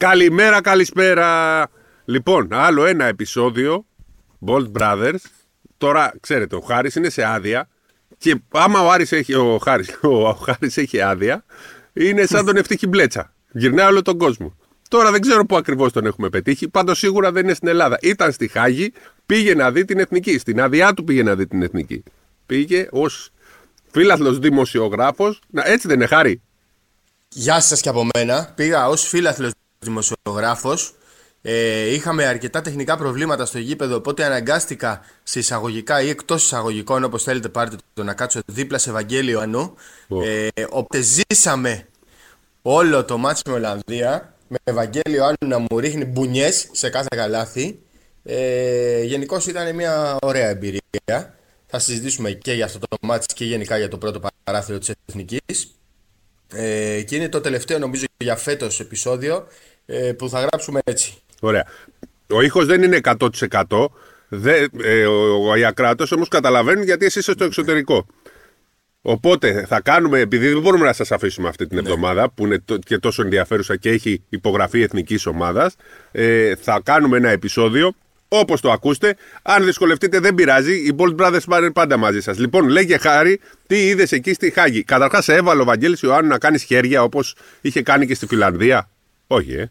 Καλημέρα, καλησπέρα. Λοιπόν, άλλο ένα επεισόδιο Bold Brothers. Τώρα, ξέρετε, ο Χάρης είναι σε άδεια και άμα ο, Άρης έχει, ο, Χάρης, ο, ο Χάρης έχει άδεια, είναι σαν τον ευτύχη μπλέτσα. Γυρνάει όλο τον κόσμο. Τώρα δεν ξέρω πού ακριβώς τον έχουμε πετύχει. Πάντως σίγουρα δεν είναι στην Ελλάδα. Ήταν στη Χάγη, πήγε να δει την εθνική. Στην άδειά του πήγε να δει την εθνική. Πήγε ως φίλαθλος δημοσιογράφος. Έτσι δεν είναι, Χάρη; Γεια σας και από μένα. Πήγα ως φίλαθλος δημοσιογράφος. Ε, είχαμε αρκετά τεχνικά προβλήματα στο γήπεδο, οπότε αναγκάστηκα σε εισαγωγικά ή εκτός εισαγωγικών, όπως θέλετε, πάρτε το να κάτσω δίπλα σε Ευαγγέλιο Ανού. Oh. Ε, οπότε ζήσαμε όλο το μάτσο με Ολλανδία με Ευαγγέλιο Άνου να μου ρίχνει μπουνιές σε κάθε καλάθι. Ε, Γενικώς ήταν μια ωραία εμπειρία. Θα συζητήσουμε και για αυτό το μάτσο και γενικά για το πρώτο παράθυρο της Εθνικής. Ε, και είναι το τελευταίο νομίζω για φέτος επεισόδιο ε, που θα γράψουμε έτσι. Ωραία. Ο ήχος δεν είναι 100%. Δε, ε, ο, ο Ιακράτος όμως καταλαβαίνει γιατί εσύ είσαι στο εξωτερικό. Οπότε θα κάνουμε, επειδή δεν μπορούμε να σας αφήσουμε αυτή την ναι. εβδομάδα που είναι και τόσο ενδιαφέρουσα και έχει υπογραφή εθνικής ομάδας, ε, θα κάνουμε ένα επεισόδιο όπως το ακούστε. Αν δυσκολευτείτε, δεν πειράζει. Οι Bold Brothers πάνε πάντα μαζί σας. Λοιπόν, λέγε χάρη, τι είδες εκεί στη Χάγη; Καταρχάς, έβαλε ο Βαγγέλης Ιωάννου να κάνει χέρια όπως είχε κάνει και στη Φιλανδία; Όχι, ε.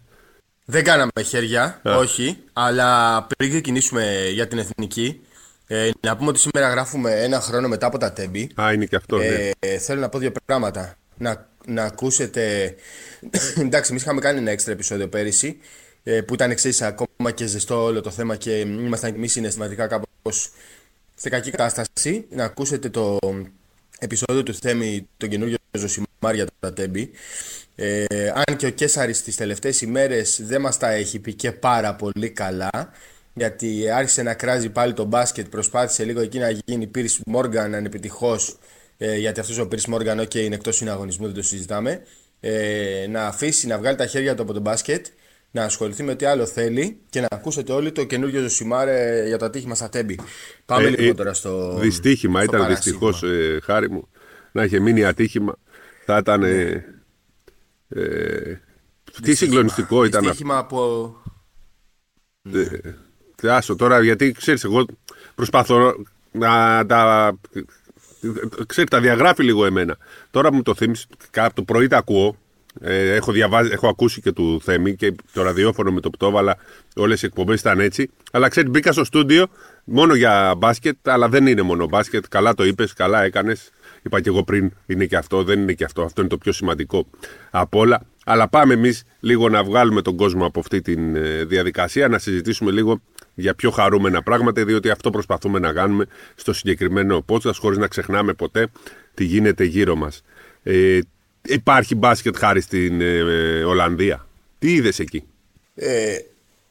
Δεν κάναμε χέρια, όχι. Αλλά πριν ξεκινήσουμε για την εθνική, ε, να πούμε ότι σήμερα γράφουμε ένα χρόνο μετά από τα τέμπη. Α, είναι και αυτό, ναι. Ε, θέλω να πω δύο πράγματα. Να, να ακούσετε. Εντάξει, εμείς είχαμε κάνει ένα έξτρα επεισόδιο πέρυσι ε, που ήταν εξή ακόμα και ζεστό όλο το θέμα και ήμασταν εμείς συναισθηματικά κάπως σε κακή κατάσταση. Να ακούσετε το επεισόδιο του Θέμη, τον καινούργιο Ζωσιμάρ για τα τέμπη. Ε, αν και ο Κέσαρης τις τελευταίες ημέρες δεν μας τα έχει πει και πάρα πολύ καλά γιατί άρχισε να κράζει πάλι το μπάσκετ, προσπάθησε λίγο εκεί να γίνει Πίρις Μόργαν ανεπιτυχώς ε, γιατί αυτός ο Πίρις Μόργαν okay, είναι εκτός συναγωνισμού, δεν το συζητάμε ε, να αφήσει να βγάλει τα χέρια του από το μπάσκετ να ασχοληθεί με τι άλλο θέλει και να ακούσετε όλοι το καινούργιο Ζωσιμάρε για το ατύχημα στα Τέμπη. Πάμε ε, λοιπόν τώρα στο. Δυστύχημα, ήταν δυστυχώς, ε, χάρη μου, να είχε μείνει ατύχημα. Θα ήταν. Ε, ε, τι συγκλονιστικό ήταν αυτό. Δυστύχημα από. Ε, Άσο τώρα, γιατί ξέρεις, εγώ προσπαθώ να τα... Ξέρεις, τα διαγράφει λίγο εμένα. Τώρα μου το θύμισε, από το πρωί τα ακούω, ε, έχω, διαβάζει, έχω ακούσει και του Θέμη και το ραδιόφωνο με το πτώβαλα, όλες οι εκπομπές ήταν έτσι. Αλλά ξέρεις, μπήκα στο στούντιο μόνο για μπάσκετ, αλλά δεν είναι μόνο μπάσκετ. Καλά το είπες, καλά έκανες. Είπα και εγώ πριν, είναι και αυτό, δεν είναι και αυτό. Αυτό είναι το πιο σημαντικό από όλα. Αλλά πάμε εμείς λίγο να βγάλουμε τον κόσμο από αυτή τη ε, διαδικασία, να συζητήσουμε λίγο για πιο χαρούμενα πράγματα, διότι αυτό προσπαθούμε να κάνουμε στο συγκεκριμένο podcast, χωρίς να ξεχνάμε ποτέ τι γίνεται γύρω μας. Ε, υπάρχει μπάσκετ χάρη στην ε, Ολλανδία. Τι είδες εκεί; Ε,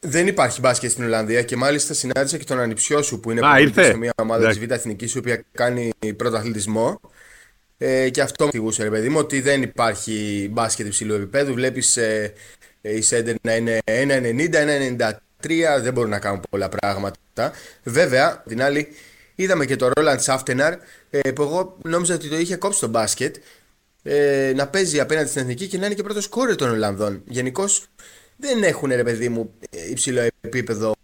δεν υπάρχει μπάσκετ στην Ολλανδία και μάλιστα συνάντησα και τον ανιψιό σου που είναι Α, σε μια ομάδα της Β' Εθνικής η οποία κάνει πρωταθλητισμό. Ε, και αυτό μου θυγούσε, ρε παιδί μου, ότι δεν υπάρχει μπάσκετ υψηλού επίπεδου. Βλέπεις ε, ε, η Σέντερ να είναι 1,90, 1,93, δεν μπορούν να κάνουν πολλά πράγματα. Βέβαια, την άλλη, είδαμε και το Ρόλαντ Σάφτεναρ, ε, που εγώ νόμιζα ότι το είχε κόψει το μπάσκετ, ε, να παίζει απέναντι στην εθνική και να είναι και πρώτος κόρη των Ολλανδών. Γενικώς δεν έχουν ρε παιδί μου υψηλό επίπεδο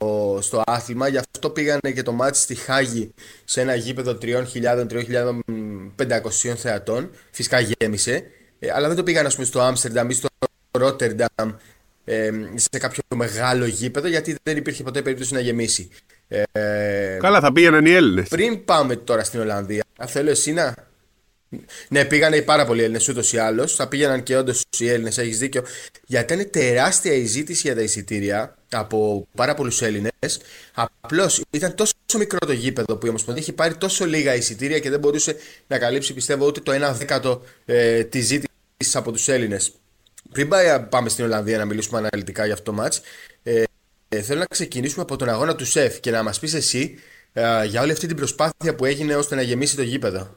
στο άθλημα. Γι' αυτό πήγανε και το μάτι στη Χάγη σε ένα γήπεδο 3.000-3.500 θεατών. Φυσικά γέμισε. Ε, αλλά δεν το πήγαν πούμε, στο Άμστερνταμ ή στο Ρότερνταμ ε, σε κάποιο μεγάλο γήπεδο γιατί δεν υπήρχε ποτέ περίπτωση να γεμίσει. Ε, Καλά, θα πήγαιναν οι Έλληνες. Πριν πάμε τώρα στην Ολλανδία, θέλω εσύ να ναι, πήγανε πάρα πολλοί Έλληνες ούτως ή άλλως. Θα πήγαιναν και όντως οι Έλληνες, έχεις δίκιο. Γιατί ήταν τεράστια η ζήτηση για τα εισιτήρια από πάρα πολλούς Έλληνες. Απλώς ήταν τόσο μικρό το γήπεδο που η Ομοσπονδία έχει πάρει τόσο λίγα εισιτήρια και δεν μπορούσε να καλύψει, πιστεύω, ούτε το 1 δέκατο ε, τη ζήτηση από τους Έλληνες. Πριν πάμε στην Ολλανδία να μιλήσουμε αναλυτικά για αυτό το match, ε, ε, θέλω να ξεκινήσουμε από τον αγώνα του ΣΕΦ και να μας πεις εσύ ε, για όλη αυτή την προσπάθεια που έγινε ώστε να γεμίσει το γήπεδο.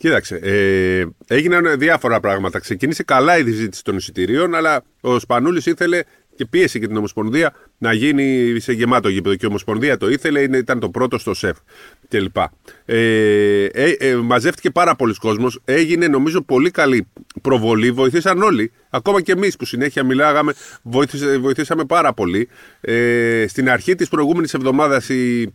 Κοίταξε, ε, έγιναν διάφορα πράγματα. Ξεκίνησε καλά η διζήτηση των εισιτηρίων, αλλά ο Σπανούλης ήθελε και πίεσε και την Ομοσπονδία να γίνει σε γεμάτο γήπεδο. Και η Ομοσπονδία το ήθελε, ήταν το πρώτο στο ΣΕΦ. κλπ. Ε, ε, ε, μαζεύτηκε πάρα πολλοί κόσμος, έγινε νομίζω πολύ καλή προβολή, βοηθήσαν όλοι, ακόμα και εμείς που συνέχεια μιλάγαμε, βοηθήσαμε πάρα πολύ. Ε, στην αρχή της προηγούμενης εβδομάδας η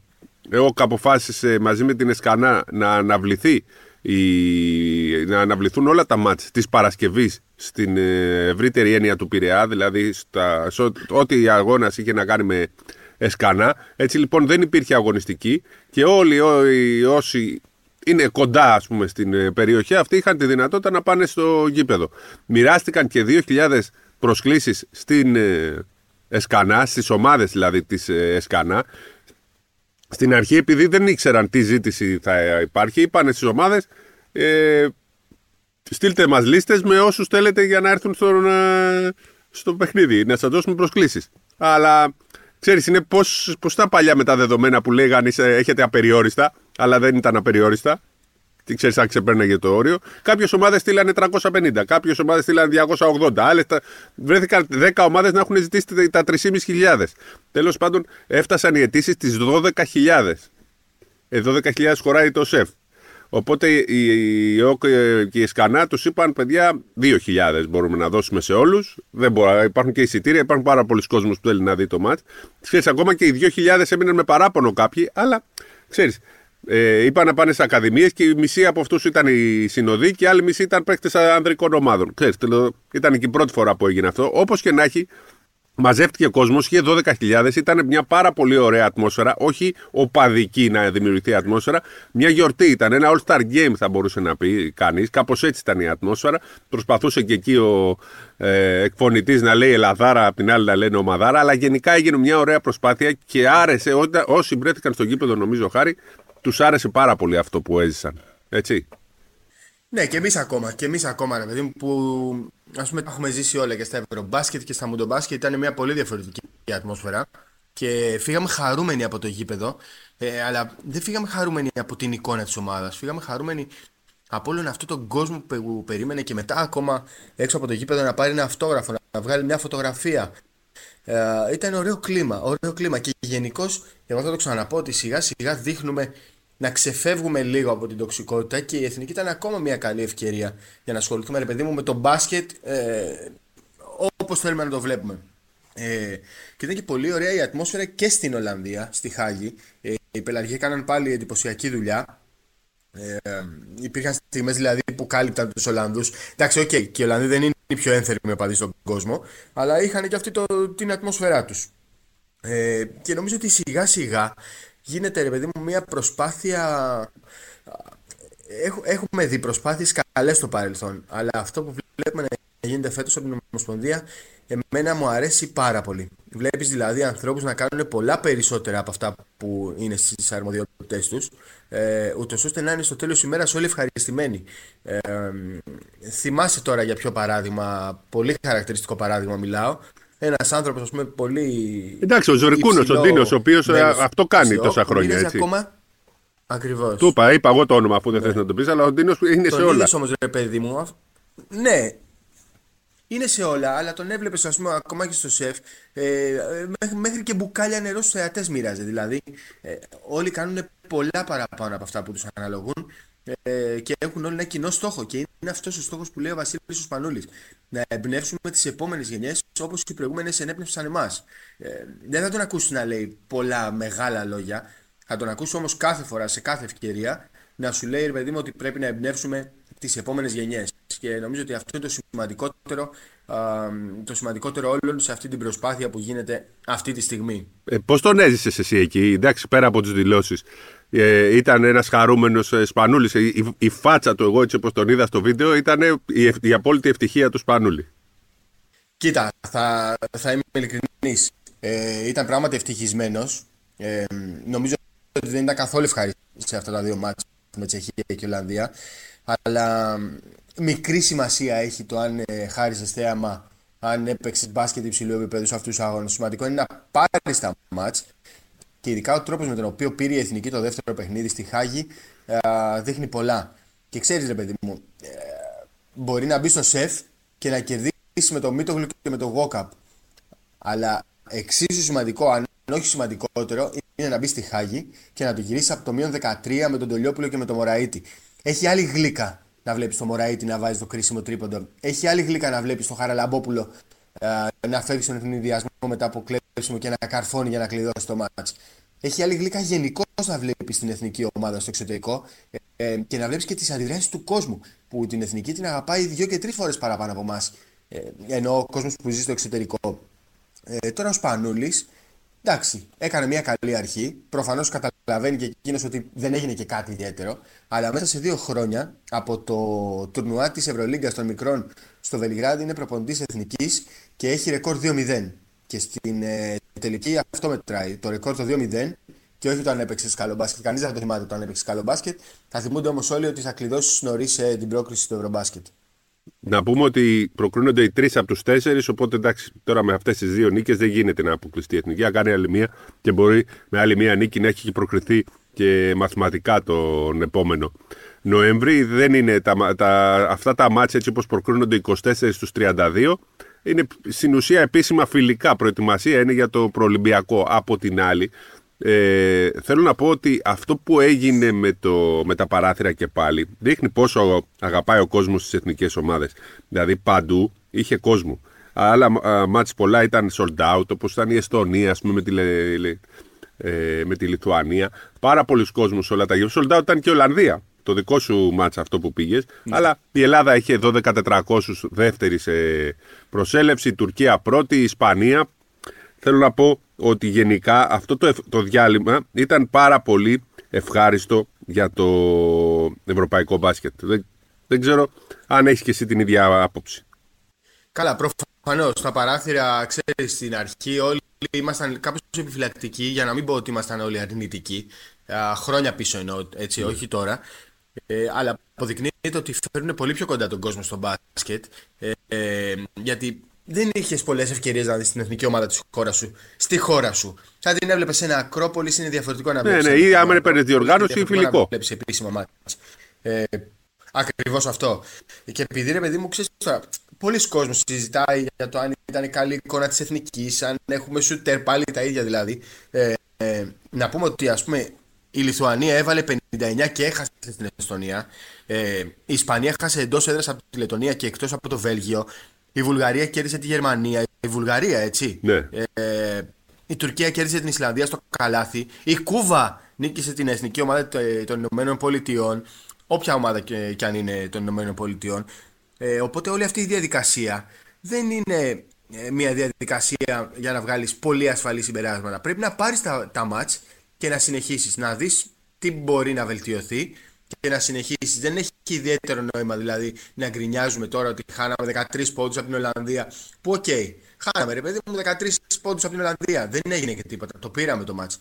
ΕΟΚ αποφάσισε μαζί με την Εσκανά να αναβληθεί η, να αναβληθούν όλα τα μάτς της Παρασκευής στην ε, ευρύτερη έννοια του Πειραιά, δηλαδή στα, ό,τι η αγώνας είχε να κάνει με Εσκανά. Έτσι λοιπόν δεν υπήρχε αγωνιστική και όλοι, όσοι είναι κοντά ας πούμε στην ε, περιοχή αυτή είχαν τη δυνατότητα να πάνε στο γήπεδο. Μοιράστηκαν και 2.000 προσκλήσεις στην ε, Εσκανά, στις ομάδες δηλαδή της Εσκανά. Στην αρχή επειδή δεν ήξεραν τι ζήτηση θα υπάρχει, είπαν στις ομάδες ε, στείλτε μας λίστες με όσους θέλετε για να έρθουν στο, στο παιχνίδι, να σας δώσουμε προσκλήσεις. Αλλά Ξέρεις, είναι πώς τα παλιά με τα δεδομένα που λέγανε έχετε απεριόριστα, αλλά δεν ήταν απεριόριστα. Τι ξέρεις, αν ξεπέρναγε το όριο. Κάποιες ομάδες στείλανε 350, κάποιες ομάδες στείλανε 280. Άλλες βρέθηκαν 10 ομάδες να έχουν ζητήσει τα 3.500. Τέλος πάντων, έφτασαν οι αιτήσεις στι 12.000. Ε, 12.000 χωράει το ΣΕΦ. Οπότε η ΟΚ και η Σκανά τους είπαν: Παιδιά, 2.000 μπορούμε να δώσουμε σε όλους. Δεν μπορεί, υπάρχουν και εισιτήρια, υπάρχουν πάρα πολλοί κόσμοι που θέλει να δει το μάτς. Ξέρεις, ακόμα και οι 2.000 έμειναν με παράπονο κάποιοι, αλλά ξέρεις, ε, είπαν να πάνε σε ακαδημίες και η μισή από αυτούς ήταν οι συνοδοί και η άλλη μισή ήταν παίκτες ανδρικών ομάδων. Ξέρεις, ήταν και η πρώτη φορά που έγινε αυτό. Όπως και να έχει, Μαζεύτηκε κόσμος, είχε 12.000, ήταν μια πάρα πολύ ωραία ατμόσφαιρα. Όχι οπαδική να δημιουργηθεί ατμόσφαιρα. Μια γιορτή ήταν, ένα all-star game θα μπορούσε να πει κανείς. Κάπως έτσι ήταν η ατμόσφαιρα. Προσπαθούσε και εκεί ο ε, εκφωνητής να λέει Ελαδάρα, απ' την άλλη να λένε Ομαδάρα. Αλλά γενικά έγινε μια ωραία προσπάθεια και άρεσε. όσοι βρέθηκαν στο γήπεδο, νομίζω χάρη, τους άρεσε πάρα πολύ αυτό που έζησαν. Έτσι. Ναι, και εμείς ακόμα. Και εμείς ακόμα, ρε παιδί μου, που ας πούμε έχουμε ζήσει όλα και στα Ευρωμπάσκετ και στα Μουντομπάσκετ. Ήταν μια πολύ διαφορετική ατμόσφαιρα. Και φύγαμε χαρούμενοι από το γήπεδο. Ε, αλλά δεν φύγαμε χαρούμενοι από την εικόνα της ομάδας. Φύγαμε χαρούμενοι από όλον αυτόν τον κόσμο που περίμενε και μετά ακόμα έξω από το γήπεδο να πάρει ένα αυτόγραφο, να βγάλει μια φωτογραφία. Ε, ήταν ωραίο κλίμα, ωραίο κλίμα και γενικώς, εγώ θα το ξαναπώ ότι σιγά σιγά δείχνουμε να ξεφεύγουμε λίγο από την τοξικότητα και η εθνική ήταν ακόμα μια καλή ευκαιρία για να ασχοληθούμε ρε παιδί μου με το μπάσκετ ε, όπως θέλουμε να το βλέπουμε. Ε, και ήταν και πολύ ωραία η ατμόσφαιρα και στην Ολλανδία, στη Χάγη. Ε, οι πελαργοί έκαναν πάλι εντυπωσιακή δουλειά. Ε, υπήρχαν στιγμές δηλαδή που κάλυπταν τους Ολλανδούς. Εντάξει, OK, okay, και οι Ολλανδοί δεν είναι οι πιο ένθερμοι οπαδοί στον κόσμο, αλλά είχαν και αυτή το, την ατμόσφαιρά τους. Ε, και νομίζω ότι σιγά σιγά γίνεται ρε παιδί μου μια προσπάθεια έχουμε δει προσπάθειες καλές στο παρελθόν αλλά αυτό που βλέπουμε να γίνεται φέτος από την Ομοσπονδία εμένα μου αρέσει πάρα πολύ. Βλέπεις δηλαδή ανθρώπους να κάνουν πολλά περισσότερα από αυτά που είναι στις αρμοδιότητες τους ε, ούτως ώστε να είναι στο τέλος της ημέρας όλοι ευχαριστημένοι. Ε, θυμάσαι τώρα για ποιο παράδειγμα πολύ χαρακτηριστικό παράδειγμα μιλάω ένας άνθρωπος, ας πούμε, πολύ. Εντάξει, ο Ζωρικούνο, ο Ντίνος, ο οποίος ε, αυτό κάνει τόσα χρόνια. Έτσι. Ακόμα... Ακριβώς. Του είπα, είπα εγώ το όνομα αφού δεν ναι. θες να το πεις, αλλά ο Ντίνος είναι τον σε όλα. όμως, ρε παιδί μου. Ναι, είναι σε όλα, αλλά τον έβλεπες, ας πούμε, ακόμα και στο σεφ. Ε, μέχρι και μπουκάλια νερό στους θεατές μοίραζε. Δηλαδή, ε, όλοι κάνουν πολλά παραπάνω από αυτά που τους αναλογούν ε, και έχουν όλοι ένα κοινό στόχο. Και είναι αυτός ο στόχος που λέει ο Βασίλης Σπανούλης. Να εμπνεύσουμε τις επόμενες γενιές όπως οι προηγούμενες ενέπνευσαν εμάς. Ε, δεν θα τον ακούσει να λέει πολλά μεγάλα λόγια. Θα τον ακούσει όμως κάθε φορά, σε κάθε ευκαιρία, να σου λέει, ρε παιδί μου, ότι πρέπει να εμπνεύσουμε τις επόμενες γενιές. Και νομίζω ότι αυτό είναι το σημαντικότερο, α, το σημαντικότερο όλων σε αυτή την προσπάθεια που γίνεται αυτή τη στιγμή. Ε, Πώς τον έζησες εσύ εκεί, εντάξει, πέρα από τις δηλώσεις. Ε, ήταν ένας χαρούμενος ε, Σπανούλης. Ε, η, η, φάτσα του, εγώ έτσι όπως τον είδα στο βίντεο, ήταν η, η απόλυτη ευτυχία του Σπανούλη. Κοίτα, θα, θα είμαι ειλικρινής. Ε, ήταν πράγματι ευτυχισμένος. Ε, νομίζω ότι δεν ήταν καθόλου ευχάριστο σε αυτά τα δύο μάτια με Τσεχία και Ολλανδία. Αλλά μικρή σημασία έχει το αν ε, χάρισε θέαμα, αν έπαιξες μπάσκετ υψηλού επίπεδου σε αυτούς τους αγώνες. Σημαντικό είναι να πάρεις τα μάτς και ειδικά ο τρόπος με τον οποίο πήρε η εθνική το δεύτερο παιχνίδι στη Χάγη ε, δείχνει πολλά. Και ξέρεις, ρε παιδί μου, ε, μπορεί να μπει στο σεφ και να κερδίσει με το Μίτογλου και με το Γόκαπ. Αλλά εξίσου σημαντικό, αν όχι σημαντικότερο, είναι να μπει στη Χάγη και να το γυρίσει από το μείον 13 με τον Τολιόπουλο και με τον Μωραήτη. Έχει άλλη γλύκα να βλέπεις το Μωραήτη να βάζει το κρίσιμο τρίποντο. Έχει άλλη γλύκα να βλέπεις το Χαραλαμπόπουλο ε, να φεύγει στον ευνηδιασμό μετά από κλέψιμο και να καρφώνει για να κλειδώσει το μάτς. Έχει άλλη γλύκα γενικώς να βλέπεις την εθνική ομάδα στο εξωτερικό ε, ε και να βλέπεις και τις αντιδράσεις του κόσμου. Που την εθνική την αγαπάει δύο και τρεις φορές παραπάνω από εμάς. Ε, ενώ ο κόσμος που ζει στο εξωτερικό. Ε, τώρα ο Σπανούλης Εντάξει, έκανε μια καλή αρχή. Προφανώς καταλαβαίνει και εκείνος ότι δεν έγινε και κάτι ιδιαίτερο. Αλλά μέσα σε δύο χρόνια από το τουρνουά της Ευρωλίγκας των μικρών στο Βελιγράδι είναι προπονητής εθνικής και έχει ρεκόρ 2-0. Και στην ε, τελική αυτό μετράει. Το ρεκόρ το 2-0 και όχι το αν έπαιξε καλό μπάσκετ. Κανείς δεν θα το θυμάται το αν έπαιξε καλό μπάσκετ. Θα θυμούνται όμως όλοι ότι θα κλειδώσεις νωρίς ε, την πρόκριση στο Ευρωμπάσκετ. Να πούμε ότι προκρίνονται οι τρεις από τους τέσσερις, οπότε εντάξει, τώρα με αυτές τις δύο νίκες δεν γίνεται να αποκλειστεί η εθνική. Να κάνει άλλη μία και μπορεί με άλλη μία νίκη να έχει προκριθεί και μαθηματικά τον επόμενο Νοέμβρη. Δεν είναι τα, τα, αυτά τα μάτια έτσι όπως προκρίνονται 24 στους 32. Είναι στην ουσία επίσημα φιλικά προετοιμασία, είναι για το προολυμπιακό. Από την άλλη, ε, θέλω να πω ότι αυτό που έγινε με, το, με τα παράθυρα και πάλι δείχνει πόσο αγαπάει ο κόσμος στις εθνικές ομάδες. Δηλαδή παντού είχε κόσμο. Άλλα μάτς πολλά ήταν sold out, όπως ήταν η Εστονία ας πούμε, με, τη, ε, με τη Λιθουανία. Πάρα πολλοί κόσμος όλα τα γύρω. Sold out ήταν και η Ολλανδία. Το δικό σου μάτς αυτό που πήγες. Ναι. Αλλά η Ελλάδα είχε 12-400 δεύτερης σε προσέλευση, η Τουρκία πρώτη, η Ισπανία θέλω να πω ότι γενικά αυτό το, το διάλειμμα ήταν πάρα πολύ ευχάριστο για το ευρωπαϊκό μπάσκετ. Δεν, δεν ξέρω αν έχεις και εσύ την ίδια άποψη. Καλά, προφανώς. Στα παράθυρα, ξέρεις, στην αρχή όλοι ήμασταν κάπως επιφυλακτικοί, για να μην πω ότι ήμασταν όλοι αρνητικοί. χρόνια πίσω εννοώ, έτσι, ναι. όχι τώρα. Ε, αλλά αποδεικνύεται ότι φέρνουν πολύ πιο κοντά τον κόσμο στο μπάσκετ. Ε, ε, γιατί δεν είχες πολλές ευκαιρίες να δεις την εθνική ομάδα της χώρας σου στη χώρα σου. Θα την έβλεπες σε ένα Ακρόπολης, είναι διαφορετικό να βλέπεις. Ναι, ναι, ή άμα είναι διοργάνωση ή φιλικό. Να βλέπεις επίσημο μάτι. Ε, Ακριβώς αυτό. Και επειδή ρε παιδί μου, ξέρεις τώρα, πολλοί κόσμοι συζητάει για το αν ήταν καλή εικόνα της εθνικής, αν έχουμε σούτερ πάλι τα ίδια δηλαδή. Ε, ε, να πούμε ότι ας πούμε η Λιθουανία έβαλε 59 και έχασε στην Εστονία. Ε, η Ισπανία έχασε εντός έδρας από τη Λετωνία και εκτός από το Βέλγιο. Η Βουλγαρία κέρδισε τη Γερμανία. Η Βουλγαρία, έτσι. Ναι. Ε, η Τουρκία κέρδισε την Ισλανδία στο καλάθι. Η Κούβα νίκησε την εθνική ομάδα των Ηνωμένων Πολιτειών. Όποια ομάδα και, και αν είναι των Ηνωμένων Πολιτειών. Ε, οπότε όλη αυτή η διαδικασία δεν είναι ε, μια διαδικασία για να βγάλεις πολύ ασφαλή συμπεράσματα. Πρέπει να πάρεις τα, τα ματς και να συνεχίσεις. Να δεις τι μπορεί να βελτιωθεί και να συνεχίσεις. Δεν έχει ιδιαίτερο νόημα δηλαδή να γκρινιάζουμε τώρα ότι χάναμε 13 πόντους από την Ολλανδία. Που OK, okay, χάναμε ρε παιδί μου 13 πόντους από την Ολλανδία. Δεν έγινε και τίποτα. Το πήραμε το ματς.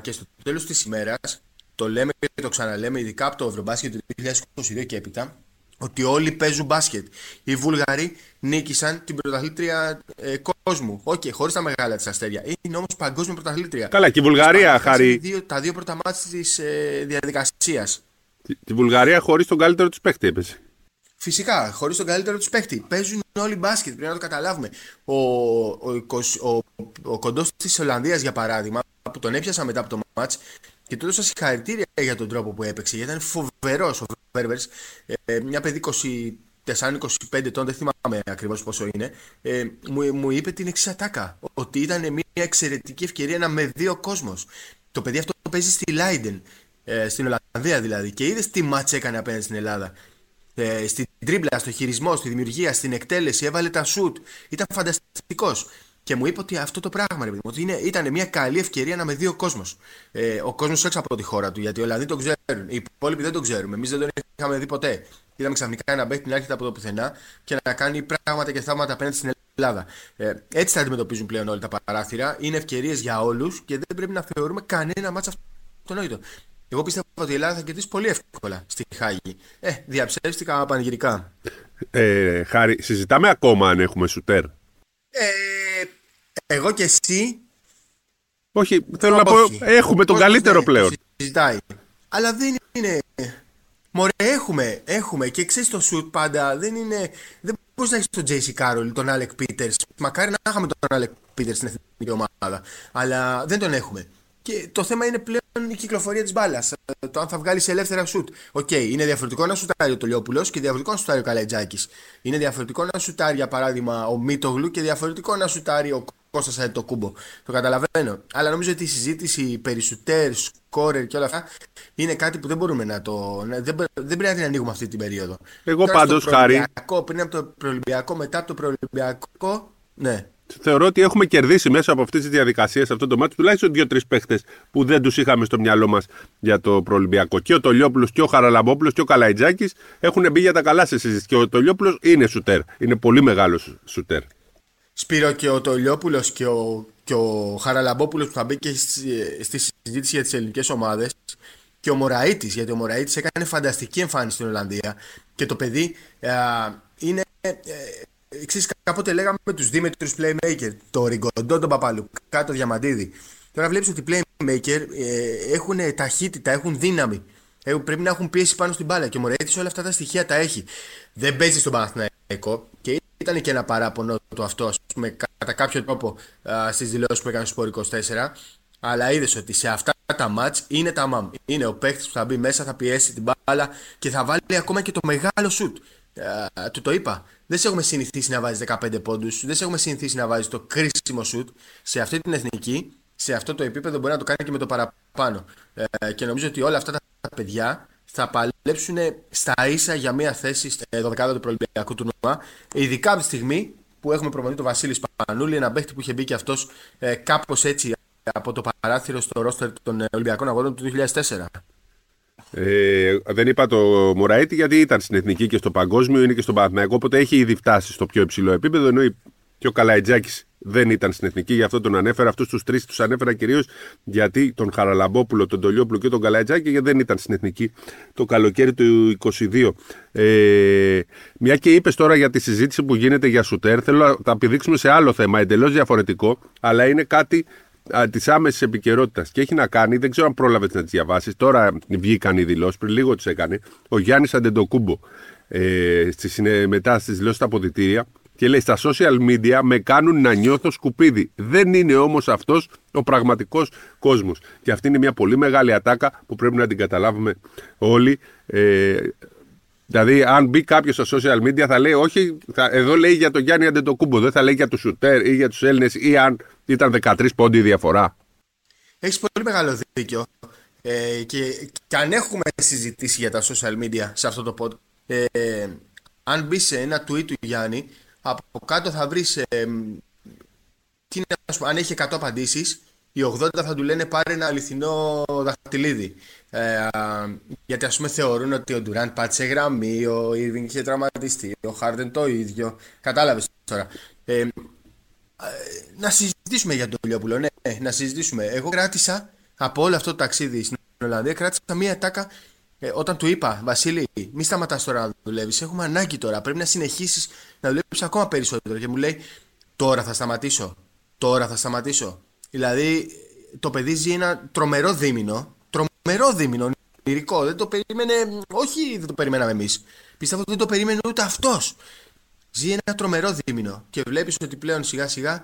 Και στο τέλος της ημέρας το λέμε και το ξαναλέμε, ειδικά από το Ευρωμπάσκετ του 2022 και έπειτα, ότι όλοι παίζουν μπάσκετ. Οι Βούλγαροι νίκησαν την πρωταθλήτρια ε, κόσμου. OK, okay, χωρίς τα μεγάλα της αστέρια. Είναι όμως παγκόσμια πρωταθλήτρια. Καλά, και η Βουλγαρία, Χάρη. τα δύο πρώτα ματς της ε, διαδικασίας. Η Βουλγαρία χωρίς τον καλύτερο του παίχτη έπεσε. Φυσικά, χωρίς τον καλύτερο του παίχτη. Παίζουν όλοι μπάσκετ, πρέπει να το καταλάβουμε. Ο, ο, ο, ο, ο κοντός της Ολλανδίας, για παράδειγμα, που τον έπιασα μετά από το match και του έδωσα συγχαρητήρια για τον τρόπο που έπαιξε. Γιατί ήταν φοβερός ο Βέρβερς. Ε, μια παιδί 24-25 ετών, δεν θυμάμαι ακριβώς πόσο είναι, ε, μου, μου είπε την εξή ατάκα. Ότι ήταν μια εξαιρετική ευκαιρία να με δει ο κόσμος. Το παιδί αυτό παίζει στη Λάιντεν ε, στην Ολλανδία δηλαδή. Και είδες τι μάτσα έκανε απέναντι στην Ελλάδα. Ε, στην τρίμπλα, στο χειρισμό, στη δημιουργία, στην εκτέλεση, έβαλε τα σουτ. Ήταν φανταστικός. Και μου είπε ότι αυτό το πράγμα, ρε, ότι είναι, ήταν μια καλή ευκαιρία να με δει ο κόσμος. Ε, ο κόσμος έξω από τη χώρα του, γιατί οι Ολλανδοί το ξέρουν. Οι υπόλοιποι δεν το ξέρουμε. Εμείς δεν τον είχαμε δει ποτέ. Είδαμε ξαφνικά ένα παίχτη να έρχεται από το πουθενά και να κάνει πράγματα και θαύματα απέναντι στην Ελλάδα. Ε, έτσι θα αντιμετωπίζουν πλέον όλοι τα παράθυρα. Είναι ευκαιρίες για όλους και δεν πρέπει να θεωρούμε κανένα μάτσα αυτονόητο. Εγώ πιστεύω ότι η Ελλάδα θα κερδίσει πολύ εύκολα στη Χάγη. Ε, διαψεύστηκα πανηγυρικά. Ε, Χάρη, συζητάμε ακόμα αν έχουμε σουτέρ. Ε, εγώ και εσύ. Όχι, θέλω να πω, έχουμε τον καλύτερο πλέον. Συζητάει. Αλλά δεν είναι. Μωρέ, έχουμε, έχουμε. Και ξέρεις το σουτ πάντα δεν είναι. Δεν μπορείς να έχεις τον Τζέισι Κάρολ, τον Άλεκ Πίτερς. Μακάρι να είχαμε τον Άλεκ Πίτερς στην εθνική ομάδα. Αλλά δεν τον έχουμε. Και το θέμα είναι πλέον η κυκλοφορία της μπάλας. Το αν θα βγάλει ελεύθερα σουτ. OK, okay, είναι διαφορετικό να σουτάρει ο Τολιόπουλος και διαφορετικό να σουτάρει ο Καλαϊτζάκης. Είναι διαφορετικό να σουτάρει για παράδειγμα ο Μίτογλου και διαφορετικό να σουτάρει ο Κώστας Αντετοκούνμπο. Το καταλαβαίνω. Αλλά νομίζω ότι η συζήτηση περί σουτέρ, σκόρερ και όλα αυτά είναι κάτι που δεν μπορούμε να το. Δεν, δεν πρέπει να την ανοίγουμε αυτή την περίοδο. Εγώ πάντως Χάρη. Πριν από το προολυμπιακό, μετά από το προολυμπιακό. Ναι. Θεωρώ ότι έχουμε κερδίσει μέσα από αυτές τις διαδικασίες αυτό το μάτι τουλάχιστον δύο-τρεις παίχτες που δεν τους είχαμε στο μυαλό μας για το προελπιακό. Και ο Τολιόπουλος και ο Χαραλαμπόπουλος και ο Καλαϊτζάκης έχουν μπει για τα καλά σε συζήτηση. Και ο Τολιόπουλος είναι σουτέρ. Είναι πολύ μεγάλος σουτέρ. Σπύρο και ο Τολιόπουλος και ο, και ο Χαραλαμπόπουλος που θα μπει και στη, στη συζήτηση για τις ελληνικές ομάδες και ο Μωραήτης, γιατί ο Μωραήτης έκανε φανταστική εμφάνιση στην Ολλανδία και το παιδί είναι. Ε, Εξής, κάποτε λέγαμε με τους Δήμετρου Playmaker, το Ριγκοντό, τον Παπαλουκά, το Διαμαντίδη. Τώρα βλέπεις ότι οι Playmaker ε, έχουν ταχύτητα, έχουν δύναμη. Ε, πρέπει να έχουν πίεση πάνω στην μπάλα και ο Μωραήτη όλα αυτά τα στοιχεία τα έχει. Δεν παίζει στον Παναθηναϊκό και ήταν και ένα παράπονο του αυτό, ας πούμε, κατά κάποιο τρόπο στις δηλώσεις που έκανε στο 24. Αλλά είδες ότι σε αυτά τα μάτς είναι τα μαμ. Είναι ο παίχτη που θα μπει μέσα, θα πιέσει την μπάλα και θα βάλει ακόμα και το μεγάλο σουτ. Του το είπα. Δεν σε έχουμε συνηθίσει να βάζεις 15 πόντους, δεν σε έχουμε συνηθίσει να βάζεις το κρίσιμο σουτ. Σε αυτή την εθνική, σε αυτό το επίπεδο μπορεί να το κάνει και με το παραπάνω. Ε, και νομίζω ότι όλα αυτά τα παιδιά θα παλέψουν στα ίσα για μια θέση στο 12 του προελπιακού τουρνουά. Ειδικά από τη στιγμή που έχουμε προπονητή τον Βασίλη Σπανούλη, ένα παίχτη που είχε μπει και αυτός ε, κάπως έτσι από το παράθυρο στο ρόστερ των Ολυμπιακών Αγώνων του 2004. Ε, δεν είπα το Μωραήτη γιατί ήταν στην εθνική και στο παγκόσμιο, είναι και στον Παναθηναϊκό, οπότε έχει ήδη φτάσει στο πιο υψηλό επίπεδο. Ενώ και ο Καλαϊτζάκης δεν ήταν στην εθνική, γι' αυτό τον ανέφερα. Αυτούς τους τρεις τους ανέφερα κυρίως γιατί τον Χαραλαμπόπουλο, τον Τολιόπουλο και τον Καλαϊτζάκη γιατί δεν ήταν στην εθνική το καλοκαίρι του 22. Ε, μια και είπες τώρα για τη συζήτηση που γίνεται για Σουτέρ, θέλω να τα επιδείξουμε σε άλλο θέμα, εντελώς διαφορετικό, αλλά είναι κάτι της άμεσης επικαιρότητας και έχει να κάνει, δεν ξέρω αν πρόλαβες να τις διαβάσεις. Τώρα βγήκαν οι δηλώσεις, πριν λίγο τις έκανε. Ο Γιάννης Αντεντοκούμπο ε, στις, μετά στις δηλώσεις στα αποδητήρια και λέει στα social media με κάνουν να νιώθω σκουπίδι. Δεν είναι όμως αυτός ο πραγματικός κόσμος. Και αυτή είναι μια πολύ μεγάλη ατάκα που πρέπει να την καταλάβουμε όλοι. Ε, Δηλαδή, αν μπει κάποιος στα social media, θα λέει όχι, θα, εδώ λέει για τον Γιάννη Αντετοκούμπο, δεν θα λέει για τους Σουτέρ ή για τους Έλληνες ή αν ήταν 13 πόντι η διαφορά. Έχεις πολύ μεγάλο δίκιο. Ε, και, και αν έχουμε συζητήσει για τα social media σε αυτό το pod, ε, αν μπει σε ένα tweet του Γιάννη, από κάτω θα βρεις. Ε, αν έχει 100 απαντήσεις, οι 80 θα του λένε πάρε ένα αληθινό δαχτυλίδι. Ε, γιατί ας πούμε θεωρούν ότι ο Ντουράντ πάτησε γραμμή, ο Ιρβινγκ είχε τραυματιστεί, ο Χάρντεν το ίδιο. Κατάλαβες τώρα. Ε, ε, να συζητήσουμε για τον Λιόπουλο, ναι, να συζητήσουμε. Εγώ κράτησα από όλο αυτό το ταξίδι στην Ολλανδία, κράτησα μία τάκα ε, όταν του είπα, Βασίλη, μη σταματάς τώρα να δουλεύεις. Έχουμε ανάγκη τώρα. Πρέπει να συνεχίσεις να δουλεύεις ακόμα περισσότερο. Και μου λέει, Τώρα θα σταματήσω. Τώρα θα σταματήσω. Δηλαδή, το παιδί ζει ένα τρομερό δίμηνο. Τρομερό δίμηνο. Ονειρικό. Δεν το περίμενε. Όχι, δεν το περιμέναμε εμείς. Πιστεύω ότι δεν το περίμενε ούτε αυτός. Ζει ένα τρομερό δίμηνο. Και βλέπεις ότι πλέον σιγά σιγά ε,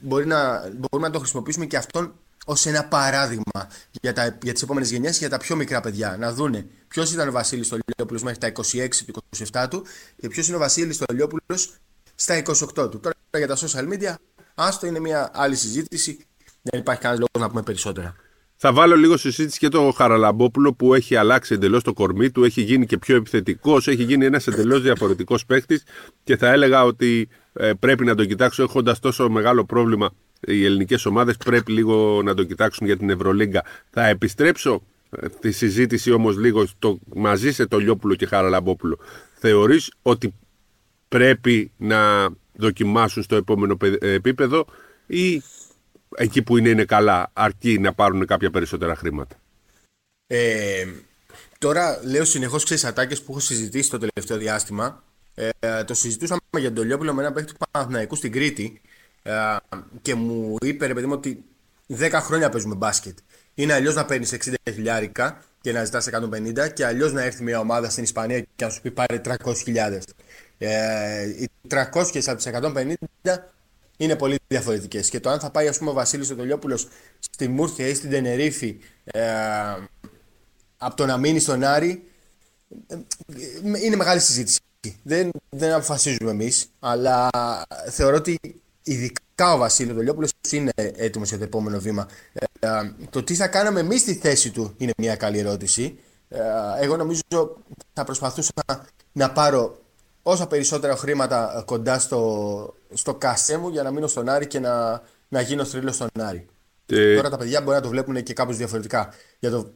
μπορεί να, μπορούμε να το χρησιμοποιήσουμε και αυτόν ως ένα παράδειγμα για, τα, για τις επόμενες γενιές και για τα πιο μικρά παιδιά. Να δούνε ποιος ήταν ο Βασίλης Στολιόπουλος μέχρι τα 26 του 27 του και ποιος είναι ο Βασίλης Στολιόπουλος στα 28 του. Τώρα για τα social media Άστο είναι μια άλλη συζήτηση. Δεν υπάρχει κανένας λόγος να πούμε περισσότερα. Θα βάλω λίγο στη συζήτηση και το Χαραλαμπόπουλο που έχει αλλάξει εντελώς το κορμί του, έχει γίνει και πιο επιθετικός, έχει γίνει ένας εντελώς διαφορετικός παίχτη και θα έλεγα ότι ε, πρέπει να το κοιτάξω έχοντας τόσο μεγάλο πρόβλημα οι ελληνικές ομάδες. Πρέπει λίγο να το κοιτάξουν για την Ευρωλίγκα. Θα επιστρέψω ε, τη συζήτηση όμως λίγο στο, μαζί σε το Λιόπουλο και Χαραλαμπόπουλο. Θεωρείς ότι πρέπει να δοκιμάσουν στο επόμενο επίπεδο ή εκεί που είναι είναι καλά αρκεί να πάρουν κάποια περισσότερα χρήματα; Ε, τώρα λέω συνεχώς ξέρεις ατάκες που έχω συζητήσει το τελευταίο διάστημα ε, το συζητούσαμε για τον Λιόπουλο με ένα παίκτη του Παναθηναϊκού στην Κρήτη ε, και μου είπε ρε παιδί μου ότι 10 χρόνια παίζουμε μπάσκετ. Είναι αλλιώς να παίρνεις 60 χιλιάρικα και να ζητάς 150 και αλλιώς να έρθει μια ομάδα στην Ισπανία και να σου πει πάρε 300 χιλιάδες. Ε, οι 300 από τις 150 είναι πολύ διαφορετικές. Και το αν θα πάει ας πούμε, ο Βασίλης Τολιόπουλο στη Μούρθια ή στην Τενερίφη ε, από το να μείνει στον Άρη ε, είναι μεγάλη συζήτηση. Δεν, δεν αποφασίζουμε εμείς, αλλά θεωρώ ότι ειδικά ο Βασίλης Τολιόπουλο είναι έτοιμος για το επόμενο βήμα. Ε, το τι θα κάναμε εμείς στη θέση του είναι μια καλή ερώτηση. Ε, εγώ νομίζω θα προσπαθούσα να πάρω όσα περισσότερα χρήματα κοντά στο, στο κασέ μου για να μείνω στον Άρη και να, να γίνω θρύλος στον Άρη. Τώρα τα παιδιά μπορεί να το βλέπουν και κάπως διαφορετικά. Για το...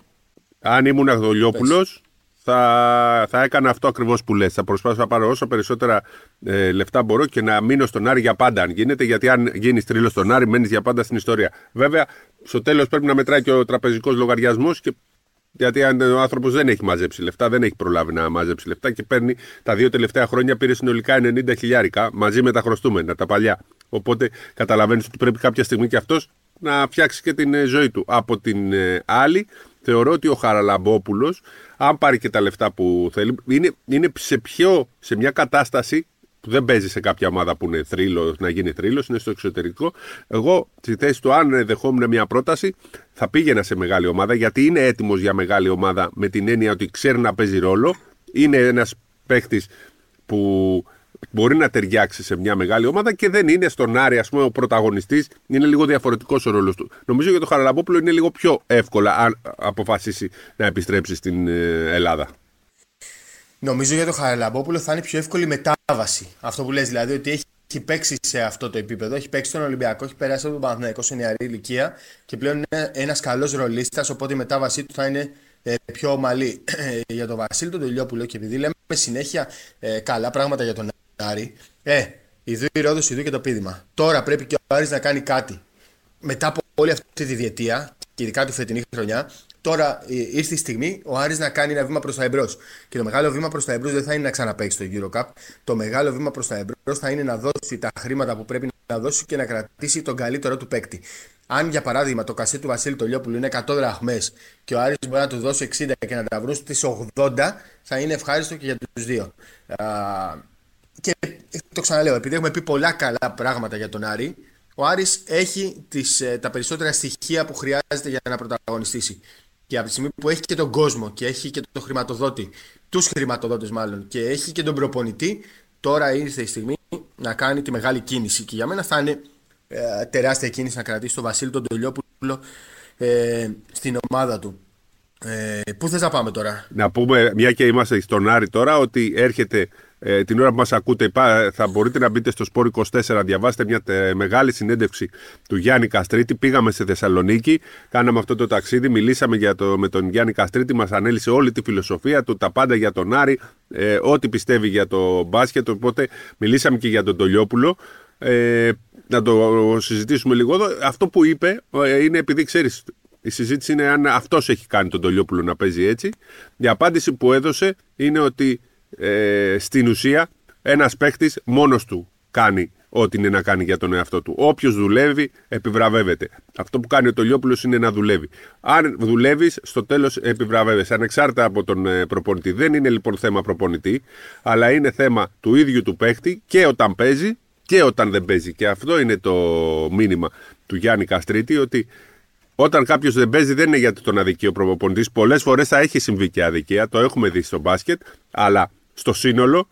Αν ήμουν Αγδολιόπουλος, θα, θα έκανα αυτό ακριβώς που λες. Θα προσπαθήσω να πάρω όσο περισσότερα ε, λεφτά μπορώ και να μείνω στον Άρη για πάντα, αν γίνεται. Γιατί αν γίνεις τρίλος στον Άρη, μένεις για πάντα στην ιστορία. Βέβαια, στο τέλος πρέπει να μετράει και ο τραπεζικός λογαριασμός και γιατί αν ο άνθρωπος δεν έχει μαζέψει λεφτά, δεν έχει προλάβει να μαζέψει λεφτά και παίρνει τα δύο τελευταία χρόνια πήρε συνολικά 90 χιλιάρικα μαζί με τα χρωστούμενα, τα παλιά. Οπότε καταλαβαίνεις ότι πρέπει κάποια στιγμή και αυτός να φτιάξει και την ε, ζωή του. Από την ε, άλλη, θεωρώ ότι ο Χαραλαμπόπουλος, αν πάρει και τα λεφτά που θέλει, είναι, είναι σε, πιο, σε μια κατάσταση που δεν παίζει σε κάποια ομάδα που είναι θρύλος, να γίνει θρύλος, είναι στο εξωτερικό. Εγώ, στη θέση του, αν δεχόμουν μια πρόταση, θα πήγαινα σε μεγάλη ομάδα, γιατί είναι έτοιμος για μεγάλη ομάδα με την έννοια ότι ξέρει να παίζει ρόλο. Είναι ένας παίχτη που μπορεί να ταιριάξει σε μια μεγάλη ομάδα και δεν είναι στον Άρη, ας πούμε, ο πρωταγωνιστής. Είναι λίγο διαφορετικός ο ρόλος του. Νομίζω για τον Χαραλαμπόπουλο είναι λίγο πιο εύκολα αν αποφασίσει να επιστρέψει στην ε, Ελλάδα. Νομίζω για τον Χαραλαμπόπουλο θα είναι πιο εύκολη μετάβαση. Αυτό που λες δηλαδή ότι έχει έχει παίξει σε αυτό το επίπεδο. Έχει παίξει στον Ολυμπιακό, έχει περάσει από τον Παναθηναϊκό σε νεαρή ηλικία και πλέον είναι ένας καλός ρολίστας. Οπότε η μετάβασή του θα είναι ε, πιο ομαλή. για τον Βασίλη τον Τελειόπουλο και επειδή λέμε συνέχεια ε, καλά πράγματα για τον Άρη, ε, ιδού η Ρόδο, ιδού και το πείδημα. Τώρα πρέπει και ο Άρης να κάνει κάτι. Μετά από όλη αυτή τη διετία, και ειδικά τη φετινή χρονιά, Τώρα ε, ήρθε η στιγμή ο Άρης να κάνει ένα βήμα προς τα εμπρός. Και το μεγάλο βήμα προς τα εμπρός δεν θα είναι να ξαναπέξει το Eurocup. Το μεγάλο βήμα προς τα εμπρός θα είναι να δώσει τα χρήματα που πρέπει να δώσει και να κρατήσει τον καλύτερο του παίκτη. Αν για παράδειγμα το κασέ του Βασίλη Τολιόπουλου είναι 100 δραχμές και ο Άρης μπορεί να του δώσει 60 και να τα βρουν στις 80, θα είναι ευχάριστο και για τους δύο. Και το ξαναλέω, επειδή έχουμε πει πολλά καλά πράγματα για τον Άρη, ο Άρης έχει τις, ε, τα περισσότερα στοιχεία που χρειάζεται για να πρωταγωνιστήσει. Και από τη στιγμή που έχει και τον κόσμο και έχει και τον χρηματοδότη, τους χρηματοδότες μάλλον, και έχει και τον προπονητή, τώρα ήρθε η στιγμή να κάνει τη μεγάλη κίνηση. Και για μένα θα είναι ε, τεράστια κίνηση να κρατήσει τον Βασίλη τον Τελειόπουλο ε, στην ομάδα του. Ε, πού θες να πάμε τώρα; Να πούμε, μια και είμαστε στον Άρη τώρα, ότι έρχεται ε, την ώρα που μας ακούτε, θα μπορείτε να μπείτε στο Σπόρ 24, διαβάσετε μια μεγάλη συνέντευξη του Γιάννη Καστρίτη. Πήγαμε στη Θεσσαλονίκη, κάναμε αυτό το ταξίδι, μιλήσαμε για το, με τον Γιάννη Καστρίτη, μας ανέλησε όλη τη φιλοσοφία του, τα πάντα για τον Άρη, ε, ό,τι πιστεύει για το μπάσκετ. Οπότε μιλήσαμε και για τον Τολιόπουλο. Ε, να το συζητήσουμε λίγο εδώ. Αυτό που είπε ε, είναι επειδή ξέρεις, η συζήτηση είναι αν αυτός έχει κάνει τον Τολιόπουλο να παίζει έτσι. Η απάντηση που έδωσε είναι ότι ε, στην ουσία ένας παίχτη μόνος του κάνει ό,τι είναι να κάνει για τον εαυτό του. Όποιος δουλεύει, επιβραβεύεται. Αυτό που κάνει ο Τολιόπουλος είναι να δουλεύει. Αν δουλεύεις, στο τέλος επιβραβεύεσαι. Ανεξάρτητα από τον ε, προπονητή. Δεν είναι λοιπόν θέμα προπονητή, αλλά είναι θέμα του ίδιου του παίχτη και όταν παίζει και όταν δεν παίζει. Και αυτό είναι το μήνυμα του Γιάννη Καστρίτη, ότι όταν κάποιος δεν παίζει, δεν είναι γιατί τον αδικεί ο προπονητής. Πολλές φορές θα έχει συμβεί και αδικία, το έχουμε δει στο μπάσκετ, αλλά στο σύνολο,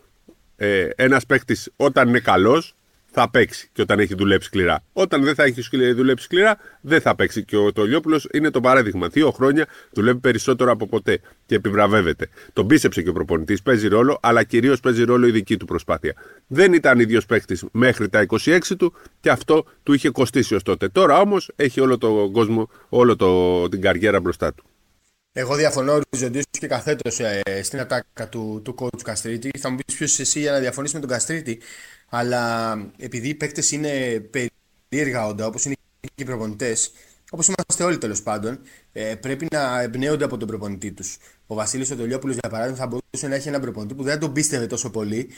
ε, ένας παίκτης όταν είναι καλός θα παίξει και όταν έχει δουλέψει σκληρά. Όταν δεν θα έχει δουλέψει σκληρά, δεν θα παίξει. Και ο Τολιόπουλος είναι το παράδειγμα. Δύο χρόνια δουλεύει περισσότερο από ποτέ και επιβραβεύεται. Τον πίστεψε και ο προπονητής, παίζει ρόλο, αλλά κυρίως παίζει ρόλο η δική του προσπάθεια. Δεν ήταν ίδιος παίκτης μέχρι τα 26 του και αυτό του είχε κοστίσει ως τότε. Τώρα όμως έχει όλο τον κόσμο, όλο το, την καριέρα μπροστά του. Εγώ διαφωνώ οριζοντίω και καθέτος ε, στην ατάκα του, του coach Καστρίτη. Θα μου πεις ποιος εσύ για να διαφωνήσει με τον Καστρίτη. Αλλά επειδή οι παίκτες είναι περίεργα όντα, όπως είναι και οι προπονητές, όπως είμαστε όλοι τέλος πάντων, ε, πρέπει να εμπνέονται από τον προπονητή τους. Ο Βασίλης Οτολιόπουλο, για παράδειγμα, θα μπορούσε να έχει έναν προπονητή που δεν τον πίστευε τόσο πολύ.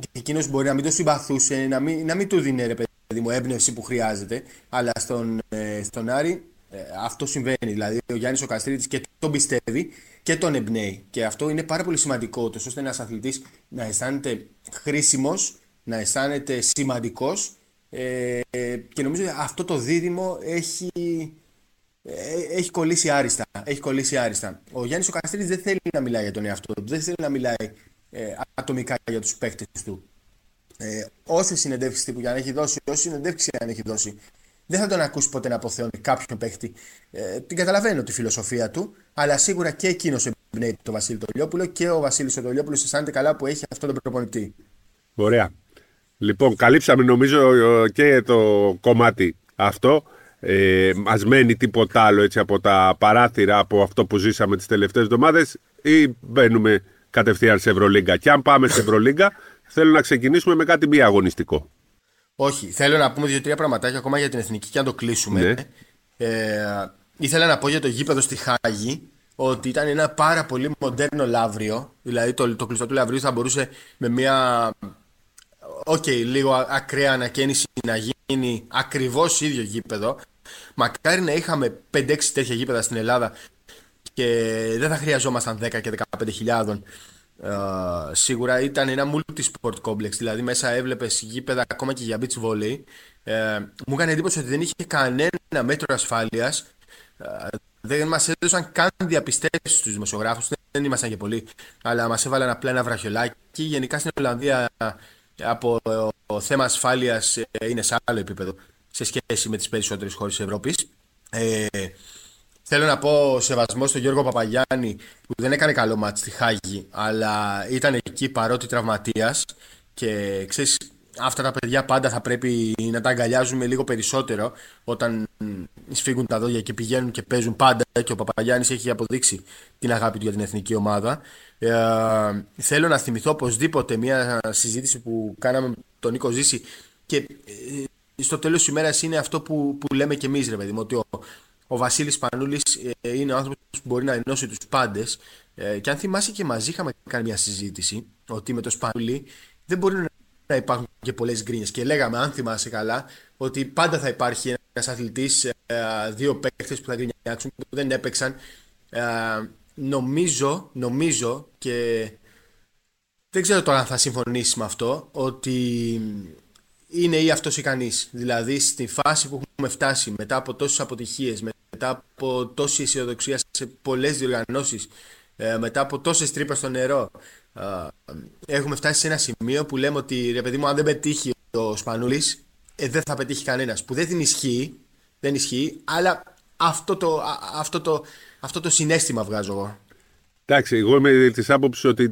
και εκείνος μπορεί να μην το συμπαθούσε, να μην, να μην του δίνει ρε παιδί μου έμπνευση που χρειάζεται. Αλλά στον, ε, στον Άρη ε, αυτό συμβαίνει. Δηλαδή, ο Γιάννης ο Καστρίτη και τον πιστεύει και τον εμπνέει. Και αυτό είναι πάρα πολύ σημαντικό, ώστε ένας αθλητής να αισθάνεται χρήσιμος, να αισθάνεται σημαντικός Ε, και νομίζω ότι αυτό το δίδυμο έχει, ε, έχει κολλήσει άριστα. Έχει κολλήσει άριστα. Ο Γιάννης ο Καστρίτης δεν θέλει να μιλάει για τον εαυτό του, δεν θέλει να μιλάει ε, ατομικά για τους παίκτες του. Ε, όσε συνεντεύξεις τύπου για να έχει δώσει, όσε συνεντεύξεις αν έχει δώσει, δεν θα τον ακούσει ποτέ να αποθεώνει κάποιον παίχτη. Ε, την καταλαβαίνω τη φιλοσοφία του, αλλά σίγουρα και εκείνος εμπνέει τον Βασίλη Τολιόπουλο και ο Βασίλης Τολιόπουλο αισθάνεται καλά που έχει αυτόν τον προπονητή. Ωραία. Λοιπόν, καλύψαμε νομίζω και το κομμάτι αυτό. Ε, μας μένει τίποτα άλλο έτσι από τα παράθυρα από αυτό που ζήσαμε τις τελευταίες εβδομάδες ή μπαίνουμε κατευθείαν σε Ευρωλίγκα. Και αν πάμε σε Ευρωλίγκα, θέλω να ξεκινήσουμε με κάτι μη αγωνιστικό. Όχι, θέλω να πούμε δύο-τρία πραγματάκια ακόμα για την εθνική και να το κλείσουμε. Ναι. Ε, ήθελα να πω για το γήπεδο στη Χάγη ότι ήταν ένα πάρα πολύ μοντέρνο Λαύριο. Δηλαδή το, το κλειστό του Λαυρίου θα μπορούσε με μια οκ, λίγο ακραία ανακαίνιση να γίνει ακριβώς ίδιο γήπεδο. Μακάρι να είχαμε 5-6 τέτοια γήπεδα στην Ελλάδα και δεν θα χρειαζόμασταν 10 και 15.000 Uh, σίγουρα ήταν ένα multi-sport complex, δηλαδή μέσα έβλεπες γήπεδα ακόμα και για beach volley. Uh, μου έκανε εντύπωση ότι δεν είχε κανένα μέτρο ασφάλειας. Uh, δεν μας έδωσαν καν διαπιστώσει στους δημοσιογράφους, δεν ήμασταν και πολλοί, αλλά μας έβαλαν απλά ένα βραχιολάκι. Γενικά στην Ολλανδία από το θέμα ασφάλειας είναι σε άλλο επίπεδο σε σχέση με τις περισσότερες χώρες της Ευρώπης. Ε, Θέλω να πω σεβασμό στον Γιώργο Παπαγιάννη που δεν έκανε καλό μάτι στη Χάγη, αλλά ήταν εκεί παρότι τραυματίας και ξέρεις, αυτά τα παιδιά πάντα θα πρέπει να τα αγκαλιάζουμε λίγο περισσότερο όταν σφίγγουν τα δόντια και πηγαίνουν και παίζουν πάντα και ο Παπαγιάννης έχει αποδείξει την αγάπη του για την εθνική ομάδα. Ε, θέλω να θυμηθώ οπωσδήποτε μια συζήτηση που κάναμε με τον Νίκο Ζήση και ε, στο τέλος της ημέρας είναι αυτό που, που λέμε και εμείς ρε παιδί μου, ότι ο, ο Βασίλης Πανούλης ε, είναι ο άνθρωπος που μπορεί να ενώσει τους πάντες. Ε, και αν θυμάσαι και μαζί είχαμε κάνει μια συζήτηση ότι με το Σπανούλη δεν μπορεί να υπάρχουν και πολλές γκρίνιε. Και λέγαμε, αν θυμάσαι καλά, ότι πάντα θα υπάρχει ένας αθλητής, ε, δύο παίκτες που θα γκρινιάξουν, που δεν έπαιξαν. νομίζω, νομίζω και δεν ξέρω τώρα αν θα συμφωνήσεις με αυτό, ότι είναι ή αυτός ικανή. Δηλαδή, στη φάση που έχουμε φτάσει μετά από τόσες αποτυχίες, μετά από τόση αισιοδοξία σε πολλές διοργανώσεις, ε, μετά από τόσες τρύπες στο νερό, ε, έχουμε φτάσει σε ένα σημείο που λέμε ότι ρε παιδί μου, αν δεν πετύχει ο Σπανούλης, ε, δεν θα πετύχει κανένας. Που δεν την ισχύει, δεν ισχύει, αλλά αυτό το, αυτό το, αυτό το συνέστημα βγάζω εγώ. Εντάξει, εγώ είμαι της άποψης ότι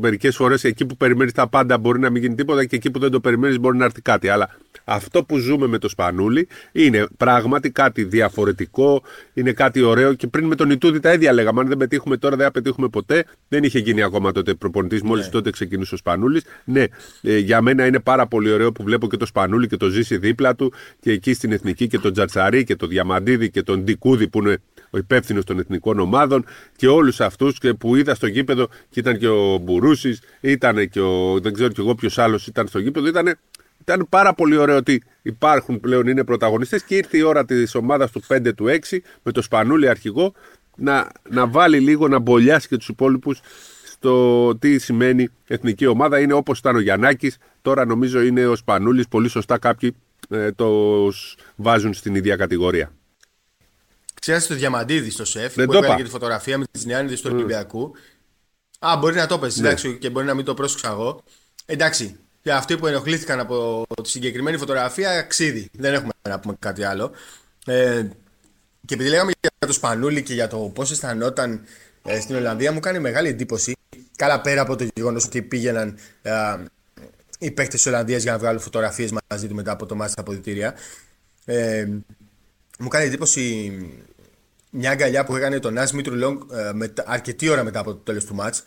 μερικές φορές εκεί που περιμένεις τα πάντα μπορεί να μην γίνει τίποτα και εκεί που δεν το περιμένεις μπορεί να έρθει κάτι. Αλλά αυτό που ζούμε με το Σπανούλι είναι πράγματι κάτι διαφορετικό, είναι κάτι ωραίο. Και πριν με τον Ιτούδη τα ίδια λέγαμε. Αν δεν πετύχουμε τώρα, δεν θα πετύχουμε ποτέ. Δεν είχε γίνει ακόμα τότε προπονητής, μόλις ναι. τότε ξεκινούσε ο Σπανούλης. Ναι, ε, για μένα είναι πάρα πολύ ωραίο που βλέπω και το Σπανούλι και το ζήσει δίπλα του και εκεί στην εθνική και τον Τζατσαρί και τον Διαμαντίδη και τον Ντικούδη που είναι ο υπεύθυνος των εθνικών ομάδων και όλους αυτούς που είδα στο γήπεδο και ήταν και ο Μπουρούσης, ήταν και ο. δεν ξέρω κι εγώ ποιος άλλος ήταν στο γήπεδο. Ήταν, ήταν πάρα πολύ ωραίο ότι υπάρχουν πλέον είναι πρωταγωνιστές και ήρθε η ώρα της ομάδας του 5 του 6 με το Σπανούλι αρχηγό να, να βάλει λίγο να μπολιάσει και τους υπόλοιπους στο τι σημαίνει εθνική ομάδα. Είναι όπως ήταν ο Γιαννάκης, τώρα νομίζω είναι ο Σπανούλης. Πολύ σωστά κάποιοι ε, το βάζουν στην ίδια κατηγορία. Ξέρετε το Διαμαντίδη στο σεφ που έκανε και τη φωτογραφία με τι Νιάννηδε του mm. Ολυμπιακού. Α, μπορεί να το πες, ναι. και μπορεί να μην το πρόσεξα εγώ. Εντάξει, για αυτοί που ενοχλήθηκαν από τη συγκεκριμένη φωτογραφία, ξύδι. Δεν έχουμε να πούμε κάτι άλλο. Ε, και επειδή λέγαμε για το Σπανούλι και για το πώς αισθανόταν ε, στην Ολλανδία, μου κάνει μεγάλη εντύπωση. Καλά πέρα από το γεγονός ότι πήγαιναν ε, οι παίκτες της Ολλανδίας για να βγάλουν φωτογραφίες μαζί του μετά από το ματς στα αποδυτήρια. Ε, μου κάνει εντύπωση μια αγκαλιά που έκανε τον Ναζ Μήτρου-Λονγκ ε, αρκετή ώρα μετά από το τέλος του ματς.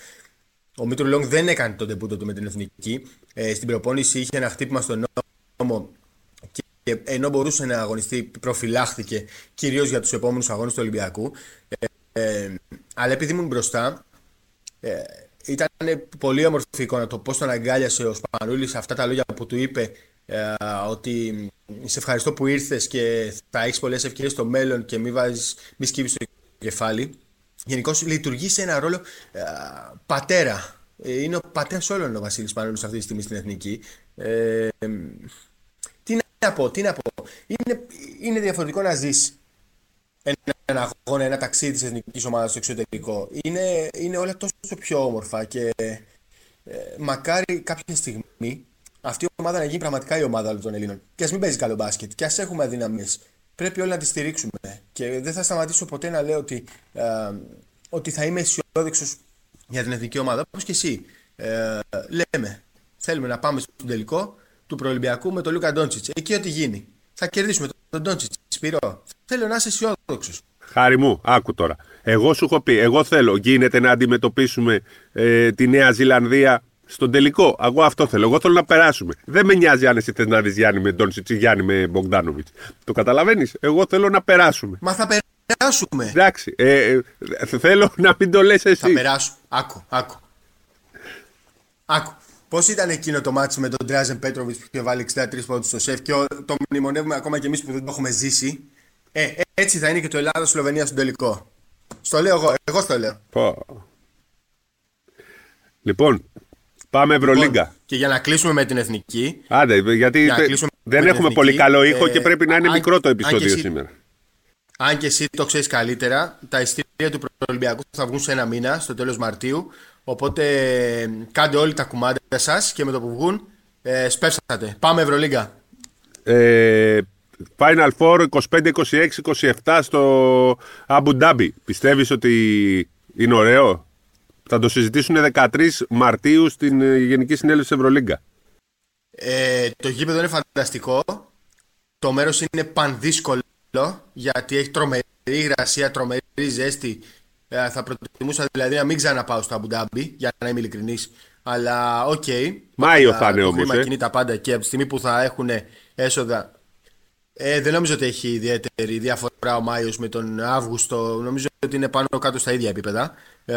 Ο Μήτρου-Λονγκ δεν έκανε τον ντεμπούτο του με την εθνική. Ε, στην προπόνηση είχε ένα χτύπημα στον ώμο και ενώ μπορούσε να αγωνιστεί, προφυλάχθηκε κυρίως για τους επόμενους αγώνες του Ολυμπιακού. Ε, ε, αλλά επειδή ήμουν μπροστά, ε, ήταν πολύ όμορφη εικόνα το πώς τον αγκάλιασε ο Σπανούλης αυτά τα λόγια που του είπε ε, ότι σε ευχαριστώ που ήρθες και θα έχεις πολλές ευκαιρίες στο μέλλον και μη, βάζεις, μη σκύβεις το κεφάλι. Γενικώς λειτουργεί σε ένα ρόλο ε, πατέρα. Ε, είναι ο πατέρας όλων ο Βασίλης Πανέλος αυτή τη στιγμή στην Εθνική. Ε, τι να πω, τι να πω. Είναι, είναι διαφορετικό να ζεις ένα αγώνα, ένα ταξίδι της εθνικής ομάδας στο εξωτερικό. Είναι, είναι όλα τόσο πιο όμορφα και ε, μακάρι κάποια στιγμή αυτή η ομάδα να γίνει πραγματικά η ομάδα των Ελλήνων. Και ας μην παίζει καλό μπάσκετ και ας έχουμε αδυναμίε. Πρέπει όλοι να τη στηρίξουμε. Και δεν θα σταματήσω ποτέ να λέω ότι, ε, ότι θα είμαι αισιόδοξος για την εθνική ομάδα. Όπως και εσύ. Ε, λέμε, θέλουμε να πάμε στον τελικό του προολυμπιακού με τον Λούκα Ντόντσιτς. Εκεί ό,τι γίνει. Θα κερδίσουμε τον Ντόντσιτς. Σπυρό. Θέλω να είσαι αισιόδοξος. Χάρη μου, άκου τώρα. Εγώ σου έχω πει, εγώ θέλω, γίνεται να αντιμετωπίσουμε ε, τη Νέα Ζηλανδία στον τελικό. Εγώ αυτό θέλω. Εγώ θέλω να περάσουμε. Δεν με νοιάζει αν εσύ θες να δεις Γιάννη με Ντόνσιτς ή Γιάννη με Μπογκδάνοβιτ. Το καταλαβαίνεις. Εγώ θέλω να περάσουμε. Μα θα περάσουμε. Εντάξει. Ε, ε, θέλω να μην το λες εσύ. Θα περάσουμε. Άκου, άκου. Άκου. Πώς ήταν εκείνο το μάτσο με τον Ντράζεν Πέτροβιτ που είχε βάλει 63 πόντους στο σεφ και το μνημονεύουμε ακόμα και εμείς που δεν το έχουμε ζήσει; Ε, έτσι θα είναι και το Ελλάδα-Σλοβενία στον τελικό. Στο λέω εγώ. Εγώ στο λέω. Πω. Λοιπόν, πάμε Ευρωλίγκα. Λοιπόν, και για να κλείσουμε με την εθνική. Άντε, γιατί δεν έχουμε πολύ καλό ήχο και ε, πρέπει να είναι μικρό το επεισόδιο σήμερα. Αν και εσύ το ξέρεις καλύτερα, τα ειστήρια του Προολυμπιακού θα βγουν σε ένα μήνα, στο τέλος Μαρτίου. Οπότε κάντε όλοι τα κουμάντα σας και με το που βγουν ε, σπεύσατε. Πάμε Ευρωλίγκα. Ε, Final Four 25, 26, 27 στο Abu Dhabi. Πιστεύεις ότι είναι ωραίο; Θα το συζητήσουν 13 Μαρτίου στην ε, Γενική Συνέλευση Ευρωλίγκα. Ε, το γήπεδο είναι φανταστικό. Το μέρος είναι πανδύσκολο γιατί έχει τρομερή υγρασία, τρομερή ζέστη. Ε, θα προτιμούσα δηλαδή να μην ξαναπάω στο Αμπουντάμπι για να είμαι ειλικρινής. Αλλά OK. Okay. Μάιο θα είναι όμως. Ε. κινεί τα πάντα και από τη στιγμή που θα έχουν έσοδα. Ε, δεν νομίζω ότι έχει ιδιαίτερη διαφορά ο Μάιος με τον Αύγουστο. Νομίζω ότι είναι πάνω κάτω στα ίδια επίπεδα. Ε,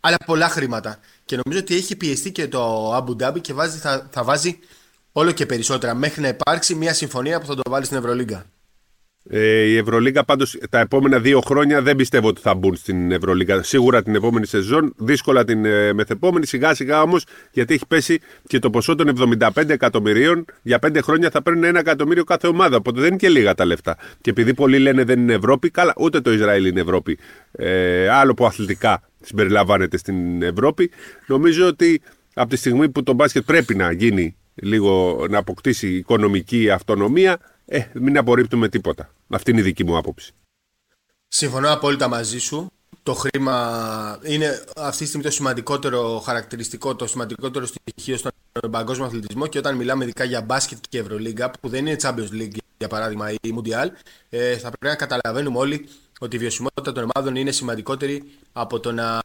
αλλά πολλά χρήματα. Και νομίζω ότι έχει πιεστεί και το Αμπουντάμπι και βάζει, θα, θα βάζει όλο και περισσότερα μέχρι να υπάρξει μια συμφωνία που θα το βάλει στην Ευρωλίγκα. Ε, η Ευρωλίγκα πάντως τα επόμενα δύο χρόνια δεν πιστεύω ότι θα μπουν στην Ευρωλίγκα. Σίγουρα την επόμενη σεζόν, δύσκολα την ε, μεθεπόμενη. Σιγά σιγά όμως, γιατί έχει πέσει και το ποσό των 75 εκατομμυρίων. Για πέντε χρόνια θα παίρνουν ένα εκατομμύριο κάθε ομάδα. Οπότε δεν είναι και λίγα τα λεφτά. Και επειδή πολλοί λένε δεν είναι Ευρώπη, καλά, ούτε το Ισραήλ είναι Ευρώπη. Ε, άλλο που αθλητικά συμπεριλαμβάνεται στην Ευρώπη. Νομίζω ότι από τη στιγμή που το μπάσκετ πρέπει να γίνει λίγο να αποκτήσει οικονομική αυτονομία, ε, μην απορρίπτουμε τίποτα. Αυτή είναι η δική μου άποψη. Συμφωνώ απόλυτα μαζί σου. Το χρήμα είναι αυτή τη στιγμή το σημαντικότερο χαρακτηριστικό, το σημαντικότερο στοιχείο στον παγκόσμιο αθλητισμό και όταν μιλάμε ειδικά για μπάσκετ και Ευρωλίγκα, που δεν είναι Champions League για παράδειγμα ή Mundial, ε, θα πρέπει να καταλαβαίνουμε όλοι ότι η βιωσιμότητα των ομάδων είναι σημαντικότερη από το να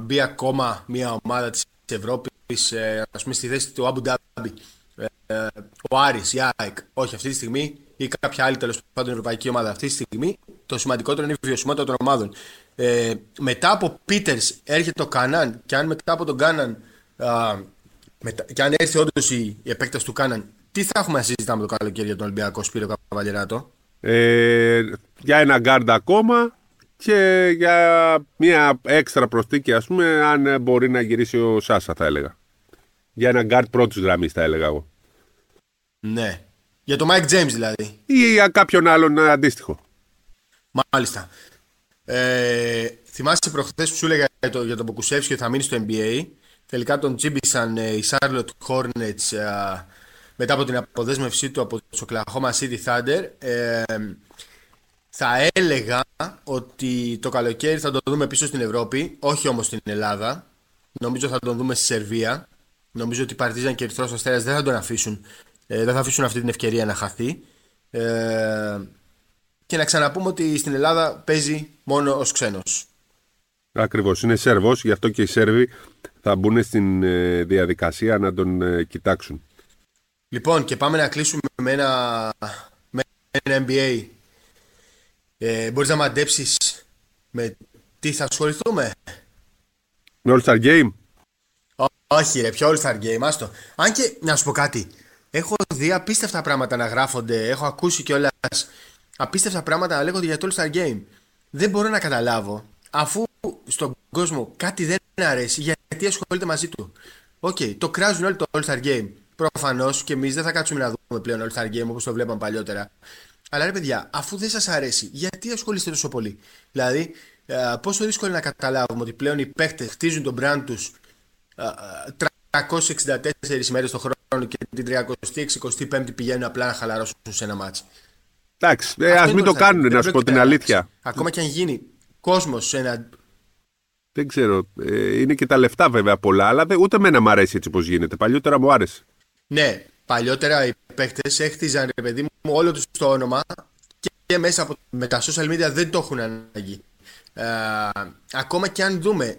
μπει ακόμα μια ομάδα της Ευρώπης ε, ας πούμε, στη θέση του Abu Dhabi ε, ο Άρης, η ΑΕΚ, όχι αυτή τη στιγμή ή κάποια άλλη τέλος πάντων ευρωπαϊκή ομάδα αυτή τη στιγμή, το σημαντικότερο είναι η βιωσιμότητα των ομάδων. Ε, μετά από Πίτερς έρχεται ο Κάναν, και αν μετά από τον Κάναν, και αν έρθει όντως η, η επέκταση του Κάναν, τι θα έχουμε να συζητάμε το καλοκαίρι για τον Ολυμπιακό Σπύρο Καβαλιεράτο; Ε, για ένα γκάρντ ακόμα και για μια έξτρα προσθήκη, ας πούμε, αν μπορεί να γυρίσει ο Σάσα, θα έλεγα. Για ένα γκάρντ πρώτης γραμμής, θα έλεγα εγώ. Ναι. Για το Mike James δηλαδή. Ή για κάποιον άλλον αντίστοιχο. Μάλιστα. Ε, θυμάσαι προχθές που σου έλεγα για, το, για τον Ποκουσέφσκι ότι θα μείνει στο NBA. Τελικά τον τσίμπησαν ε, οι Charlotte Hornets ε, μετά από την αποδέσμευσή του από το Oklahoma City Thunder. Ε, θα έλεγα ότι το καλοκαίρι θα τον δούμε πίσω στην Ευρώπη, όχι όμως στην Ελλάδα. Νομίζω θα τον δούμε στη Σερβία. Νομίζω ότι οι Παρτίζαν και Ερυθρός Αστέρας δεν θα τον αφήσουν ε, δεν θα αφήσουν αυτή την ευκαιρία να χαθεί. Ε, και να ξαναπούμε ότι στην Ελλάδα παίζει μόνο ως ξένος. Ακριβώς, είναι Σέρβος, γι' αυτό και οι Σέρβοι θα μπουν στην ε, διαδικασία να τον ε, κοιτάξουν. Λοιπόν, και πάμε να κλείσουμε με ένα, με ένα NBA. Ε, μπορείς να μαντέψεις με τι θα ασχοληθούμε; Με All Star Game; Όχι ρε, ποιο All Star Game, άστο. Αν και, να σου πω κάτι, Έχω δει απίστευτα πράγματα να γράφονται. Έχω ακούσει κιόλας απίστευτα πράγματα να λέγονται για το All Star Game. Δεν μπορώ να καταλάβω. Αφού στον κόσμο κάτι δεν αρέσει, γιατί ασχολείται μαζί του. OK, okay, το κράζουν όλοι το All Star Game. προφανώς και εμείς δεν θα κάτσουμε να δούμε πλέον All Star Game όπως το βλέπαμε παλιότερα. Αλλά ρε παιδιά, αφού δεν σας αρέσει, γιατί ασχολείστε τόσο πολύ; Δηλαδή, ε, πόσο δύσκολο είναι να καταλάβουμε ότι πλέον οι παίχτε χτίζουν τον brand τους 364 ημέρε το χρόνο και την 30η-65η πηγαίνουν απλά να χαλαρώσουν σε ένα μάτσο. Εντάξει, ε, ας μην το κάνουν, να σου πω την αλήθεια. Ακόμα και αν γίνει κόσμος σε ένα. Δεν ξέρω. Ε, είναι και τα λεφτά βέβαια πολλά, αλλά ούτε εμένα μου αρέσει έτσι πώς γίνεται. Παλιότερα μου άρεσε. Ναι, παλιότερα οι παίχτες έχτιζαν ρε παιδί μου όλο τους το όνομα και, μέσα από με τα social media δεν το έχουν ανάγκη. Ε, ακόμα και αν δούμε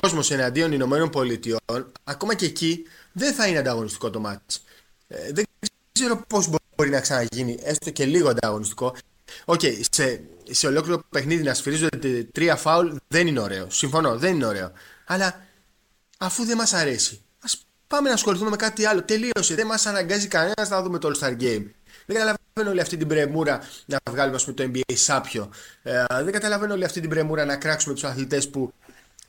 κόσμος εναντίον Ηνωμένων Πολιτειών, ακόμα και εκεί δεν θα είναι ανταγωνιστικό το ματς. Ε, δεν ξέρω πώς μπορεί να ξαναγίνει έστω και λίγο ανταγωνιστικό. OK, okay, σε, σε ολόκληρο παιχνίδι να σφυρίζονται τρία φάουλ δεν είναι ωραίο. Συμφωνώ, δεν είναι ωραίο. Αλλά αφού δεν μας αρέσει, ας πάμε να ασχοληθούμε με κάτι άλλο. Τελείωσε. Δεν μας αναγκάζει κανένας να δούμε το All Star Game. Δεν καταλαβαίνω όλη αυτή την πρεμούρα να βγάλουμε πούμε, το NBA σάπιο. Ε, δεν καταλαβαίνω όλη αυτή την πρεμούρα να κράξουμε τους αθλητές που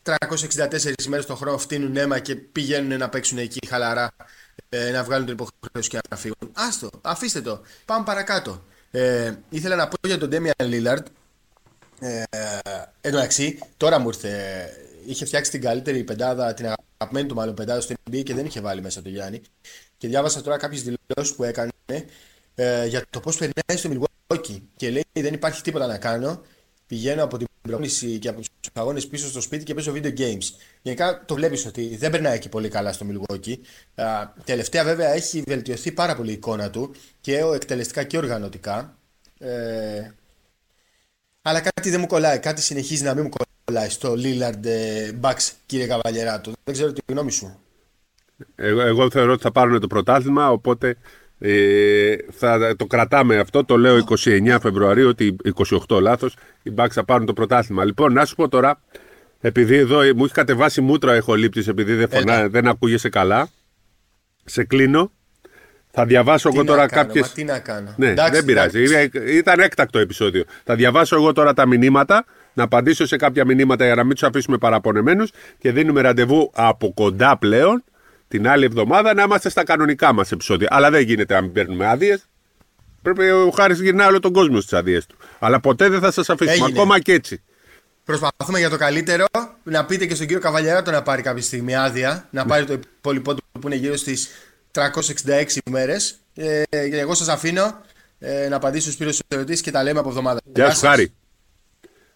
364 ημέρε το χρόνο φτύνουν αίμα και πηγαίνουν να παίξουν εκεί χαλαρά, ε, να βγάλουν την υποχρέωση και να φύγουν. Άστο, αφήστε το. Πάμε παρακάτω. Ε, ήθελα να πω για τον Damian Lillard. Ε, εντάξει, τώρα μου ήρθε. Είχε φτιάξει την καλύτερη πεντάδα, την αγαπημένη του μάλλον πεντάδα στο NBA και δεν είχε βάλει μέσα το Γιάννη. Και διάβασα τώρα κάποιες δηλώσεις που έκανε ε, για το πώς περνάει στο Milwaukee. Και λέει: Δεν υπάρχει τίποτα να κάνω. Πηγαίνω από την προπόνηση και από τους αγώνες πίσω στο σπίτι και παίζω video games. Γενικά το βλέπεις ότι δεν περνάει εκεί πολύ καλά στο Milwaukee. τελευταία βέβαια έχει βελτιωθεί πάρα πολύ η εικόνα του και εκτελεστικά και οργανωτικά. Ε, αλλά κάτι δεν μου κολλάει, κάτι συνεχίζει να μην μου κολλάει στο Lillard ε, Bucks, κύριε Καβαλιεράτο. Δεν ξέρω τη γνώμη σου. Εγώ, εγώ θεωρώ ότι θα πάρουν το πρωτάθλημα, οπότε ε, θα το κρατάμε αυτό, το λέω 29 Φεβρουαρίου, ότι 28 λάθος, οι Bucks θα πάρουν το πρωτάθλημα. Λοιπόν, να σου πω τώρα, επειδή εδώ μου έχει κατεβάσει μούτρα εχολήπτης, επειδή δεν, φωνά, δεν ακούγεσαι καλά, σε κλείνω. Θα διαβάσω τι εγώ τώρα κάποιε. Τι να κάνω. Ναι, εντάξει, δεν πειράζει. Ήταν έκτακτο επεισόδιο. Θα διαβάσω εγώ τώρα τα μηνύματα, να απαντήσω σε κάποια μηνύματα για να μην τους αφήσουμε παραπονεμένους και δίνουμε ραντεβού από κοντά πλέον την άλλη εβδομάδα να είμαστε στα κανονικά μας επεισόδια. Αλλά δεν γίνεται να μην παίρνουμε άδειες. Πρέπει ο Χάρης γυρνάει όλο τον κόσμο στις άδειε του. Αλλά ποτέ δεν θα σας αφήσουμε, Έγινε. ακόμα και έτσι. Προσπαθούμε για το καλύτερο. Να πείτε και στον κύριο Καβαλιαράτο να πάρει κάποια στιγμή άδεια. Να πάρει το υπόλοιπό του που είναι γύρω στις 366 ημέρε. Ε, εγώ σας αφήνω ε, να απαντήσω στους πύρου ερωτήσεις και τα λέμε από εβδομάδα. Γεια σου, Χάρη.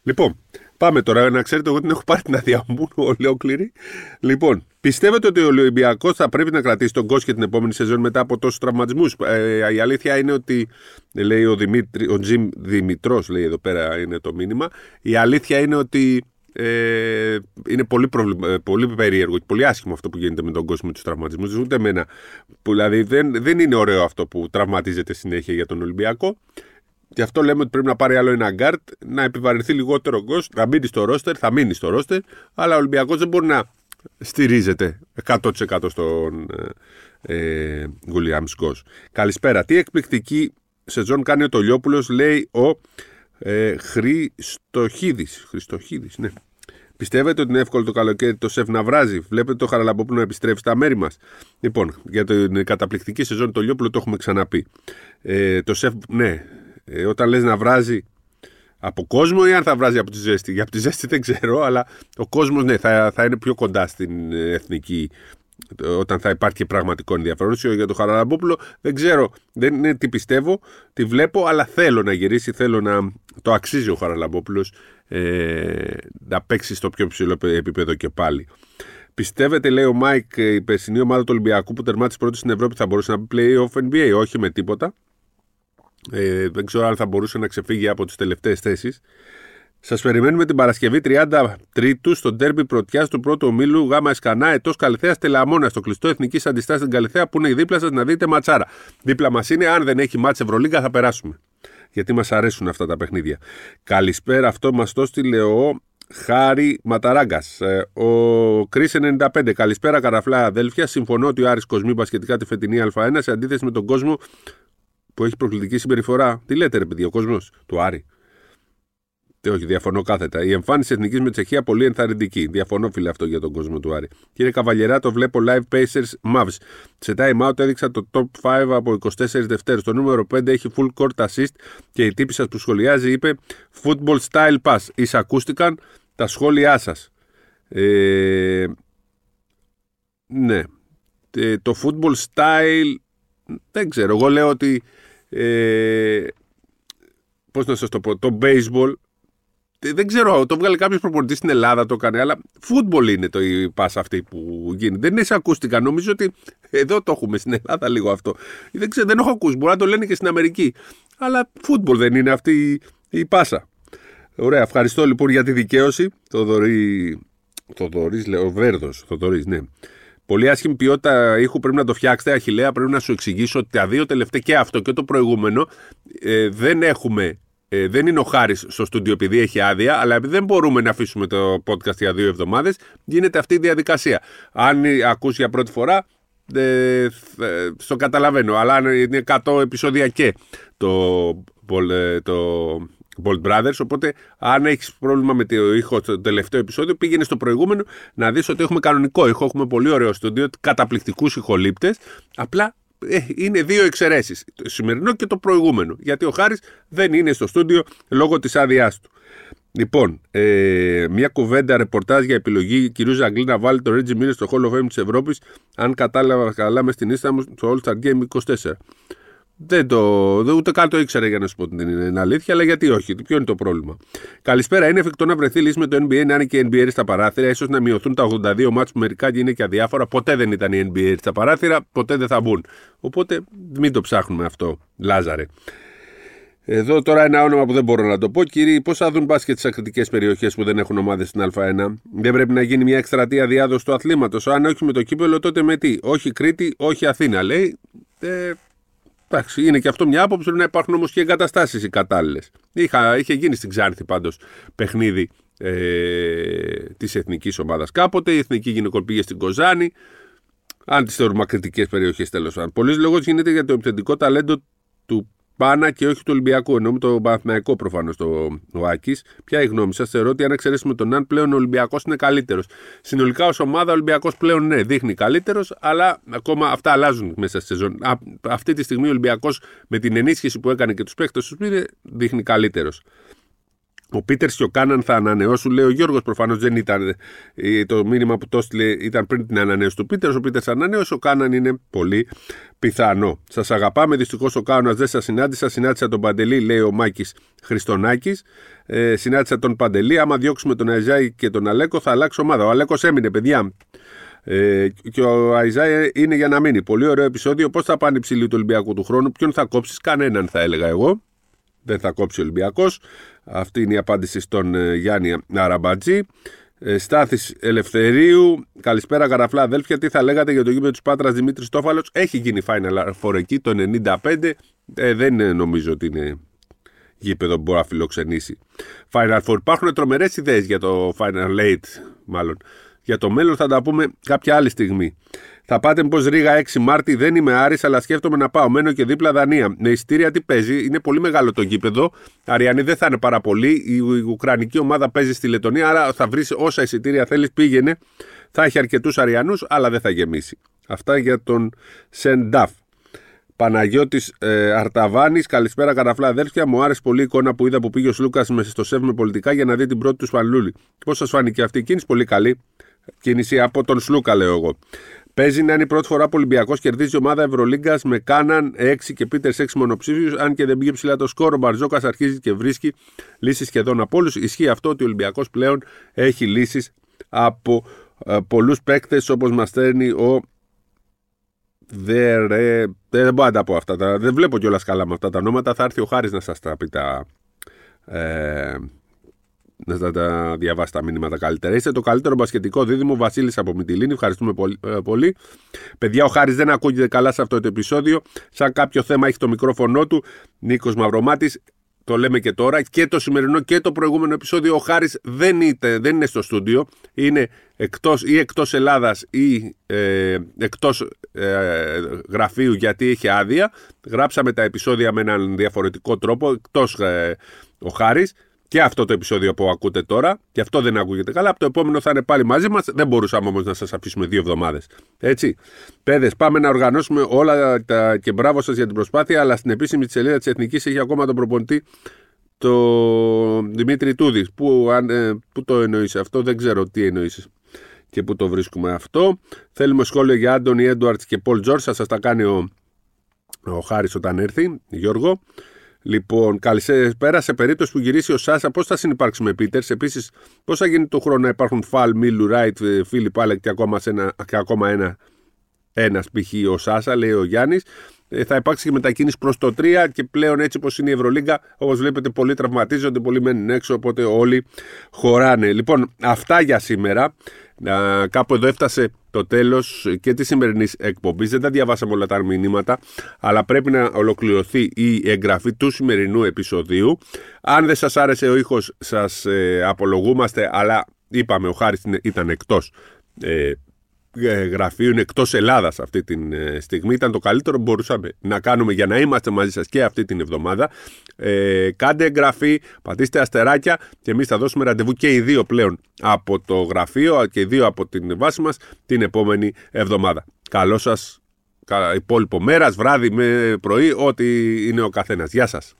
Λοιπόν, πάμε τώρα. Να ξέρετε, εγώ την έχω πάρει την άδεια μου ολόκληρη. Λοιπόν, Πιστεύετε ότι ο Ολυμπιακός θα πρέπει να κρατήσει τον κόσμο και την επόμενη σεζόν μετά από τόσους τραυματισμούς; Ε, η αλήθεια είναι ότι, λέει ο, Δημήτρη, ο Τζιμ Δημητρός, λέει εδώ πέρα είναι το μήνυμα. Η αλήθεια είναι ότι ε, είναι πολύ, προβλημα, ε, πολύ περίεργο και πολύ άσχημο αυτό που γίνεται με τον κόσμο τους τραυματισμούς. Ούτε εμένα. Που, δηλαδή δεν, δεν είναι ωραίο αυτό που τραυματίζεται συνέχεια για τον Ολυμπιακό. Γι' αυτό λέμε ότι πρέπει να πάρει άλλο ένα γκάρτ, να επιβαρυνθεί λιγότερο ο να μείνει στο ρόστερ, θα μείνει στο ρόστερ, αλλά ο Ολυμπιακός δεν μπορεί να στηρίζεται 100% στον ε, Γκουλιάμ Καλησπέρα. Τι εκπληκτική σεζόν κάνει ο Τολιόπουλος, λέει ο ε, Χριστοχίδης. Χριστοχίδης, ναι. Πιστεύετε ότι είναι εύκολο το καλοκαίρι το σεφ να βράζει; Βλέπετε το Χαραλαμπόπουλο να επιστρέφει στα μέρη μας; Λοιπόν, για την καταπληκτική σεζόν το Λιόπουλο το έχουμε ξαναπεί. Ε, το σεφ, ναι, ε, όταν λες να βράζει από κόσμο ή αν θα βράζει από τη ζέστη. Για από τη ζέστη δεν ξέρω, αλλά ο κόσμος ναι, θα, θα είναι πιο κοντά στην εθνική όταν θα υπάρχει και πραγματικό ενδιαφέρον. Για τον Χαραλαμπόπουλο δεν ξέρω, δεν είναι τι πιστεύω, τι βλέπω, αλλά θέλω να γυρίσει, θέλω να το αξίζει ο Χαραλαμπόπουλος ε, να παίξει στο πιο ψηλό επίπεδο και πάλι. Πιστεύετε, λέει ο Μάικ, η περσινή ομάδα του Ολυμπιακού που τερμάτισε πρώτη στην Ευρώπη θα μπορούσε να πει play off NBA, όχι με τίποτα. Ε, δεν ξέρω αν θα μπορούσε να ξεφύγει από τις τελευταίες θέσεις. Σας περιμένουμε την Παρασκευή 30 Τρίτου στο ντέρμπι πρωτιάς του πρώτου ομίλου Γάμα ΕΣΚΑΝΑ, Αετό Καλλιθέας Τελαμώνα, στο κλειστό Εθνικής Αντίστασης στην Καλλιθέα που είναι δίπλα σας να δείτε ματσάρα. Δίπλα μας είναι, αν δεν έχει μάτσε Ευρωλίγκα θα περάσουμε. Γιατί μας αρέσουν αυτά τα παιχνίδια. Καλησπέρα, αυτό μας το στείλε ο Χάρη Ματαράγκας. Ε, ο Κρι 95. Καλησπέρα, καραφλά αδέλφια. Συμφωνώ ότι ο Άρης Κοσμή μπασκετικά τη φετινή Α1 σε αντίθεση με τον κόσμο που έχει προκλητική συμπεριφορά. Τι λέτε, ρε παιδί, ο κόσμος; Του Άρη. Ε, όχι, διαφωνώ κάθετα. Η εμφάνιση εθνικής με Τσεχία πολύ ενθαρρυντική. Διαφωνώ, φίλε, αυτό για τον κόσμο του Άρη. Κύριε Καβαλιερά, το βλέπω live Pacers Mavs. Σε time out έδειξα το top 5 από 24 Δευτέρους. Το νούμερο 5 έχει full court assist και η τύπη σα που σχολιάζει είπε football style pass. Εισακούστηκαν τα σχόλιά σας. Ε, ναι. Ε, το football style δεν ξέρω. Εγώ λέω ότι ε, πώς να σας το πω, το baseball δεν ξέρω, το βγάλε κάποιος προπονητής στην Ελλάδα, το έκανε, αλλά φούτμπολ είναι το η πάσα αυτή που γίνεται. Δεν είναι σε ακούστηκα. Νομίζω ότι εδώ το έχουμε στην Ελλάδα λίγο αυτό. Δεν, ξέρω, δεν έχω ακούσει. Μπορεί να το λένε και στην Αμερική. Αλλά φούτμπολ δεν είναι αυτή η πάσα. Ωραία, ευχαριστώ λοιπόν για τη δικαίωση. Το δωρή. Το δωρή, λέω, Βέρδος. Το δωρή, ναι. Πολύ άσχημη ποιότητα ήχου πρέπει να το φτιάξετε. Αχηλέα, πρέπει να σου εξηγήσω ότι τα δύο τελευταία και αυτό και το προηγούμενο ε, δεν έχουμε ε, δεν είναι ο Χάρης στο στούντιο επειδή έχει άδεια, αλλά επειδή δεν μπορούμε να αφήσουμε το podcast για δύο εβδομάδες, γίνεται αυτή η διαδικασία. Αν ακούσει για πρώτη φορά, ε, στο καταλαβαίνω. Αλλά αν είναι 100 επεισόδια και το, ε, το Bold Brothers. Οπότε, αν έχεις πρόβλημα με το ήχο στο τελευταίο επεισόδιο, πήγαινε στο προηγούμενο να δεις ότι έχουμε κανονικό ήχο. Έχουμε πολύ ωραίο στούντιο, καταπληκτικούς ηχολήπτες. Απλά ε, είναι δύο εξαιρέσεις. Το σημερινό και το προηγούμενο. Γιατί ο Χάρης δεν είναι στο στούντιο λόγω της άδειάς του. Λοιπόν, ε, μια κουβέντα ρεπορτάζ για επιλογή κυρίου Ζαγκλή να βάλει το Reggie Miller στο Hall of Fame της Ευρώπης, αν κατάλαβα καλά μες στην ίστα μου στο All Star Game 24. Δεν το, ούτε καν το ήξερα για να σου πω την αλήθεια, αλλά γιατί όχι, ποιο είναι το πρόβλημα. Καλησπέρα, είναι εφικτό να βρεθεί λύση με το NBA να είναι και NBA στα παράθυρα, ίσως να μειωθούν τα 82 μάτς που μερικά είναι και αδιάφορα. Ποτέ δεν ήταν η NBA στα παράθυρα, ποτέ δεν θα μπουν. Οπότε μην το ψάχνουμε αυτό, Λάζαρε. Εδώ τώρα ένα όνομα που δεν μπορώ να το πω. Κύριοι, πώς θα δουν μπάσκετ στις ακριτικέ περιοχές που δεν έχουν ομάδες στην Α1. Δεν πρέπει να γίνει μια εκστρατεία διάδοση του αθλήματος. Αν όχι με το κύπελο, τότε με τι; Όχι Κρήτη, όχι Αθήνα, λέει. Ε, Εντάξει, είναι και αυτό μια άποψη, πρέπει να υπάρχουν όμως και εγκαταστάσεις οι κατάλληλες. Είχε γίνει στην Ξάρθη πάντως παιχνίδι ε, της εθνικής ομάδας κάποτε. Η εθνική γυναικών πήγε στην Κοζάνη. Αν τι θεωρούμε κριτικές περιοχές τέλος πάντων. Πολλής λόγος γίνεται για το επιθετικό ταλέντο του Πάνα και όχι του Ολυμπιακού. Ενώ με το Παναθηναϊκό προφανώς το, ο Άκης. Ποια η γνώμη σας, θεωρώ ότι αν εξαιρέσουμε τον Αν πλέον ο Ολυμπιακός είναι καλύτερος. Συνολικά ως ομάδα ο Ολυμπιακός πλέον ναι, δείχνει καλύτερος, αλλά ακόμα αυτά αλλάζουν μέσα στη σεζόν. Α, αυτή τη στιγμή ο Ολυμπιακός με την ενίσχυση που έκανε και τους παίχτε τους πήρε δείχνει καλύτερος. Ο Πίτερ και ο Κάναν θα ανανεώσουν, λέει ο Γιώργος. Προφανώς δεν ήταν ε, το μήνυμα που το έστειλε, ήταν πριν την ανανέωση του Πίτερ. Ο Πίτερ ανανέωσε, ο Κάναν είναι πολύ πιθανό. Σας αγαπάμε. Δυστυχώς ο Κάουνα δεν σας συνάντησα. Συνάντησα τον Παντελή, λέει ο Μάκης Χριστονάκης. Ε, συνάντησα τον Παντελή. Άμα διώξουμε τον Αϊζάη και τον Αλέκο, θα αλλάξει ομάδα. Ο Αλέκος έμεινε, παιδιά. Ε, και ο Αϊζάη είναι για να μείνει. Πολύ ωραίο επεισόδιο. Πώς θα πάνε υψηλή του Ολυμπιακού του χρόνου, ποιον θα κόψεις, κανέναν θα έλεγα εγώ. Δεν θα κόψει ο Ολυμπιακός. Αυτή είναι η απάντηση στον ε, Γιάννη Αραμπατζή. Ε, Στάθης Ελευθερίου. Καλησπέρα, γαραφλά αδέλφια. Τι θα λέγατε για το γήπεδο του Πάτρας Δημήτρης Τόφαλο. Έχει γίνει Final Four εκεί το 95. Ε, δεν νομίζω ότι είναι γήπεδο που μπορεί να φιλοξενήσει Final Four. Υπάρχουν τρομερές ιδέες για το Final Eight, μάλλον. Για το μέλλον θα τα πούμε κάποια άλλη στιγμή. Θα πάτε πω Ρίγα 6 Μάρτη, δεν είμαι Άρης, αλλά σκέφτομαι να πάω. Μένω και δίπλα Δανία. Με ειστήρια τι παίζει, είναι πολύ μεγάλο το γήπεδο. Αριανή δεν θα είναι πάρα πολύ. Η Ουκρανική ομάδα παίζει στη Λετωνία, άρα θα βρεις όσα εισιτήρια θέλεις, πήγαινε. Θα έχει αρκετούς Αριανούς, αλλά δεν θα γεμίσει. Αυτά για τον Σεντάφ. Παναγιώτης ε, Αρταβάνης, καλησπέρα καραφλά αδέρφια. Μου άρεσε πολύ η εικόνα που είδα που πήγε ο Λούκα μέσα στο σεφ με πολιτικά για να δει την πρώτη του Σπανλούλη. Πώς σας φάνηκε αυτή η κίνηση, πολύ καλή κίνηση από τον Σλούκα, λέω εγώ. Παίζει να είναι η πρώτη φορά που ο Ολυμπιακός κερδίζει ομάδα Ευρωλίγκας με Κάναν 6 και Πίτερ 6 μονοψήφιους. Αν και δεν πήγε ψηλά το σκόρο, ο Μπαρζόκας αρχίζει και βρίσκει λύσεις σχεδόν από όλους. Ισχύει αυτό ότι ο Ολυμπιακός πλέον έχει λύσεις από ε, πολλούς παίκτες όπως μας στέλνει ο. Δεν, δεν μπορώ να τα πω αυτά. Δεν βλέπω κιόλας καλά με αυτά τα νόματα. Θα έρθει ο Χάρης να σας τα πει τα. Ε, να τα διαβάσει τα μήνυματα καλύτερα. Είστε το καλύτερο μπασκετικό δίδυμο Βασίλης από Μιτιλίνη. Ευχαριστούμε πολύ, ε, πολύ. Παιδιά, ο Χάρης δεν ακούγεται καλά σε αυτό το επεισόδιο. Σαν κάποιο θέμα έχει το μικρόφωνο του. Νίκος Μαυρομάτης. Το λέμε και τώρα. Και το σημερινό και το προηγούμενο επεισόδιο. Ο Χάρης δεν, δεν είναι στο στούντιο. Είναι εκτό ή εκτός Ελλάδας ή ε, εκτός ε, γραφείου γιατί έχει άδεια. Γράψαμε τα επεισόδια με έναν διαφορετικό τρόπο. Εκτός ε, ο Χάρης και αυτό το επεισόδιο που ακούτε τώρα, και αυτό δεν ακούγεται καλά. Από το επόμενο θα είναι πάλι μαζί μας. Δεν μπορούσαμε όμως να σας αφήσουμε δύο εβδομάδες. Έτσι. Παιδες, πάμε να οργανώσουμε όλα τα. και μπράβο σας για την προσπάθεια, αλλά στην επίσημη τη σελίδα της Εθνικής έχει ακόμα τον προπονητή το Δημήτρη Τούδης. Πού, ε, πού το εννοείς αυτό, δεν ξέρω τι εννοείς και πού το βρίσκουμε αυτό. Θέλουμε σχόλιο για Άντωνι Έντουαρτς και Πολ Τζόρς. Θα σας τα κάνει ο, ο Χάρης όταν έρθει, Γιώργο. Λοιπόν, καλησπέρα. Σε περίπτωση που γυρίσει ο Σάσα, πώς θα συνεπάρξει με Πίτερς; Επίσης, πώς θα γίνει το χρόνο να υπάρχουν Φαλ, Μίλου, Ράιτ, Φίλιπ Άλεκ και ακόμα, ένα, και ακόμα ένα ένας π.χ. ο Σάσα, λέει ο Γιάννης. Ε, θα υπάρξει και μετακίνηση προς το 3 και πλέον έτσι όπως είναι η Ευρωλίγκα, όπως βλέπετε, πολλοί τραυματίζονται, πολλοί μένουν έξω, οπότε όλοι χωράνε. Λοιπόν, αυτά για σήμερα. Α, κάπου εδώ έφτασε το τέλος και της σημερινής εκπομπής. Δεν τα διαβάσαμε όλα τα μηνύματα, αλλά πρέπει να ολοκληρωθεί η εγγραφή του σημερινού επεισοδίου. Αν δεν σας άρεσε ο ήχος, σας ε, απολογούμαστε, αλλά είπαμε, ο Χάρης ήταν εκτός ε, ε, γραφείο είναι εκτός Ελλάδας αυτή τη ε, στιγμή. Ήταν το καλύτερο που μπορούσαμε να κάνουμε για να είμαστε μαζί σας και αυτή την εβδομάδα. Ε, κάντε εγγραφή, πατήστε αστεράκια και εμείς θα δώσουμε ραντεβού και οι δύο πλέον από το γραφείο και οι δύο από την βάση μας την επόμενη εβδομάδα. Καλό σας υπόλοιπο μέρας, βράδυ με πρωί, ό,τι είναι ο καθένας. Γεια σας.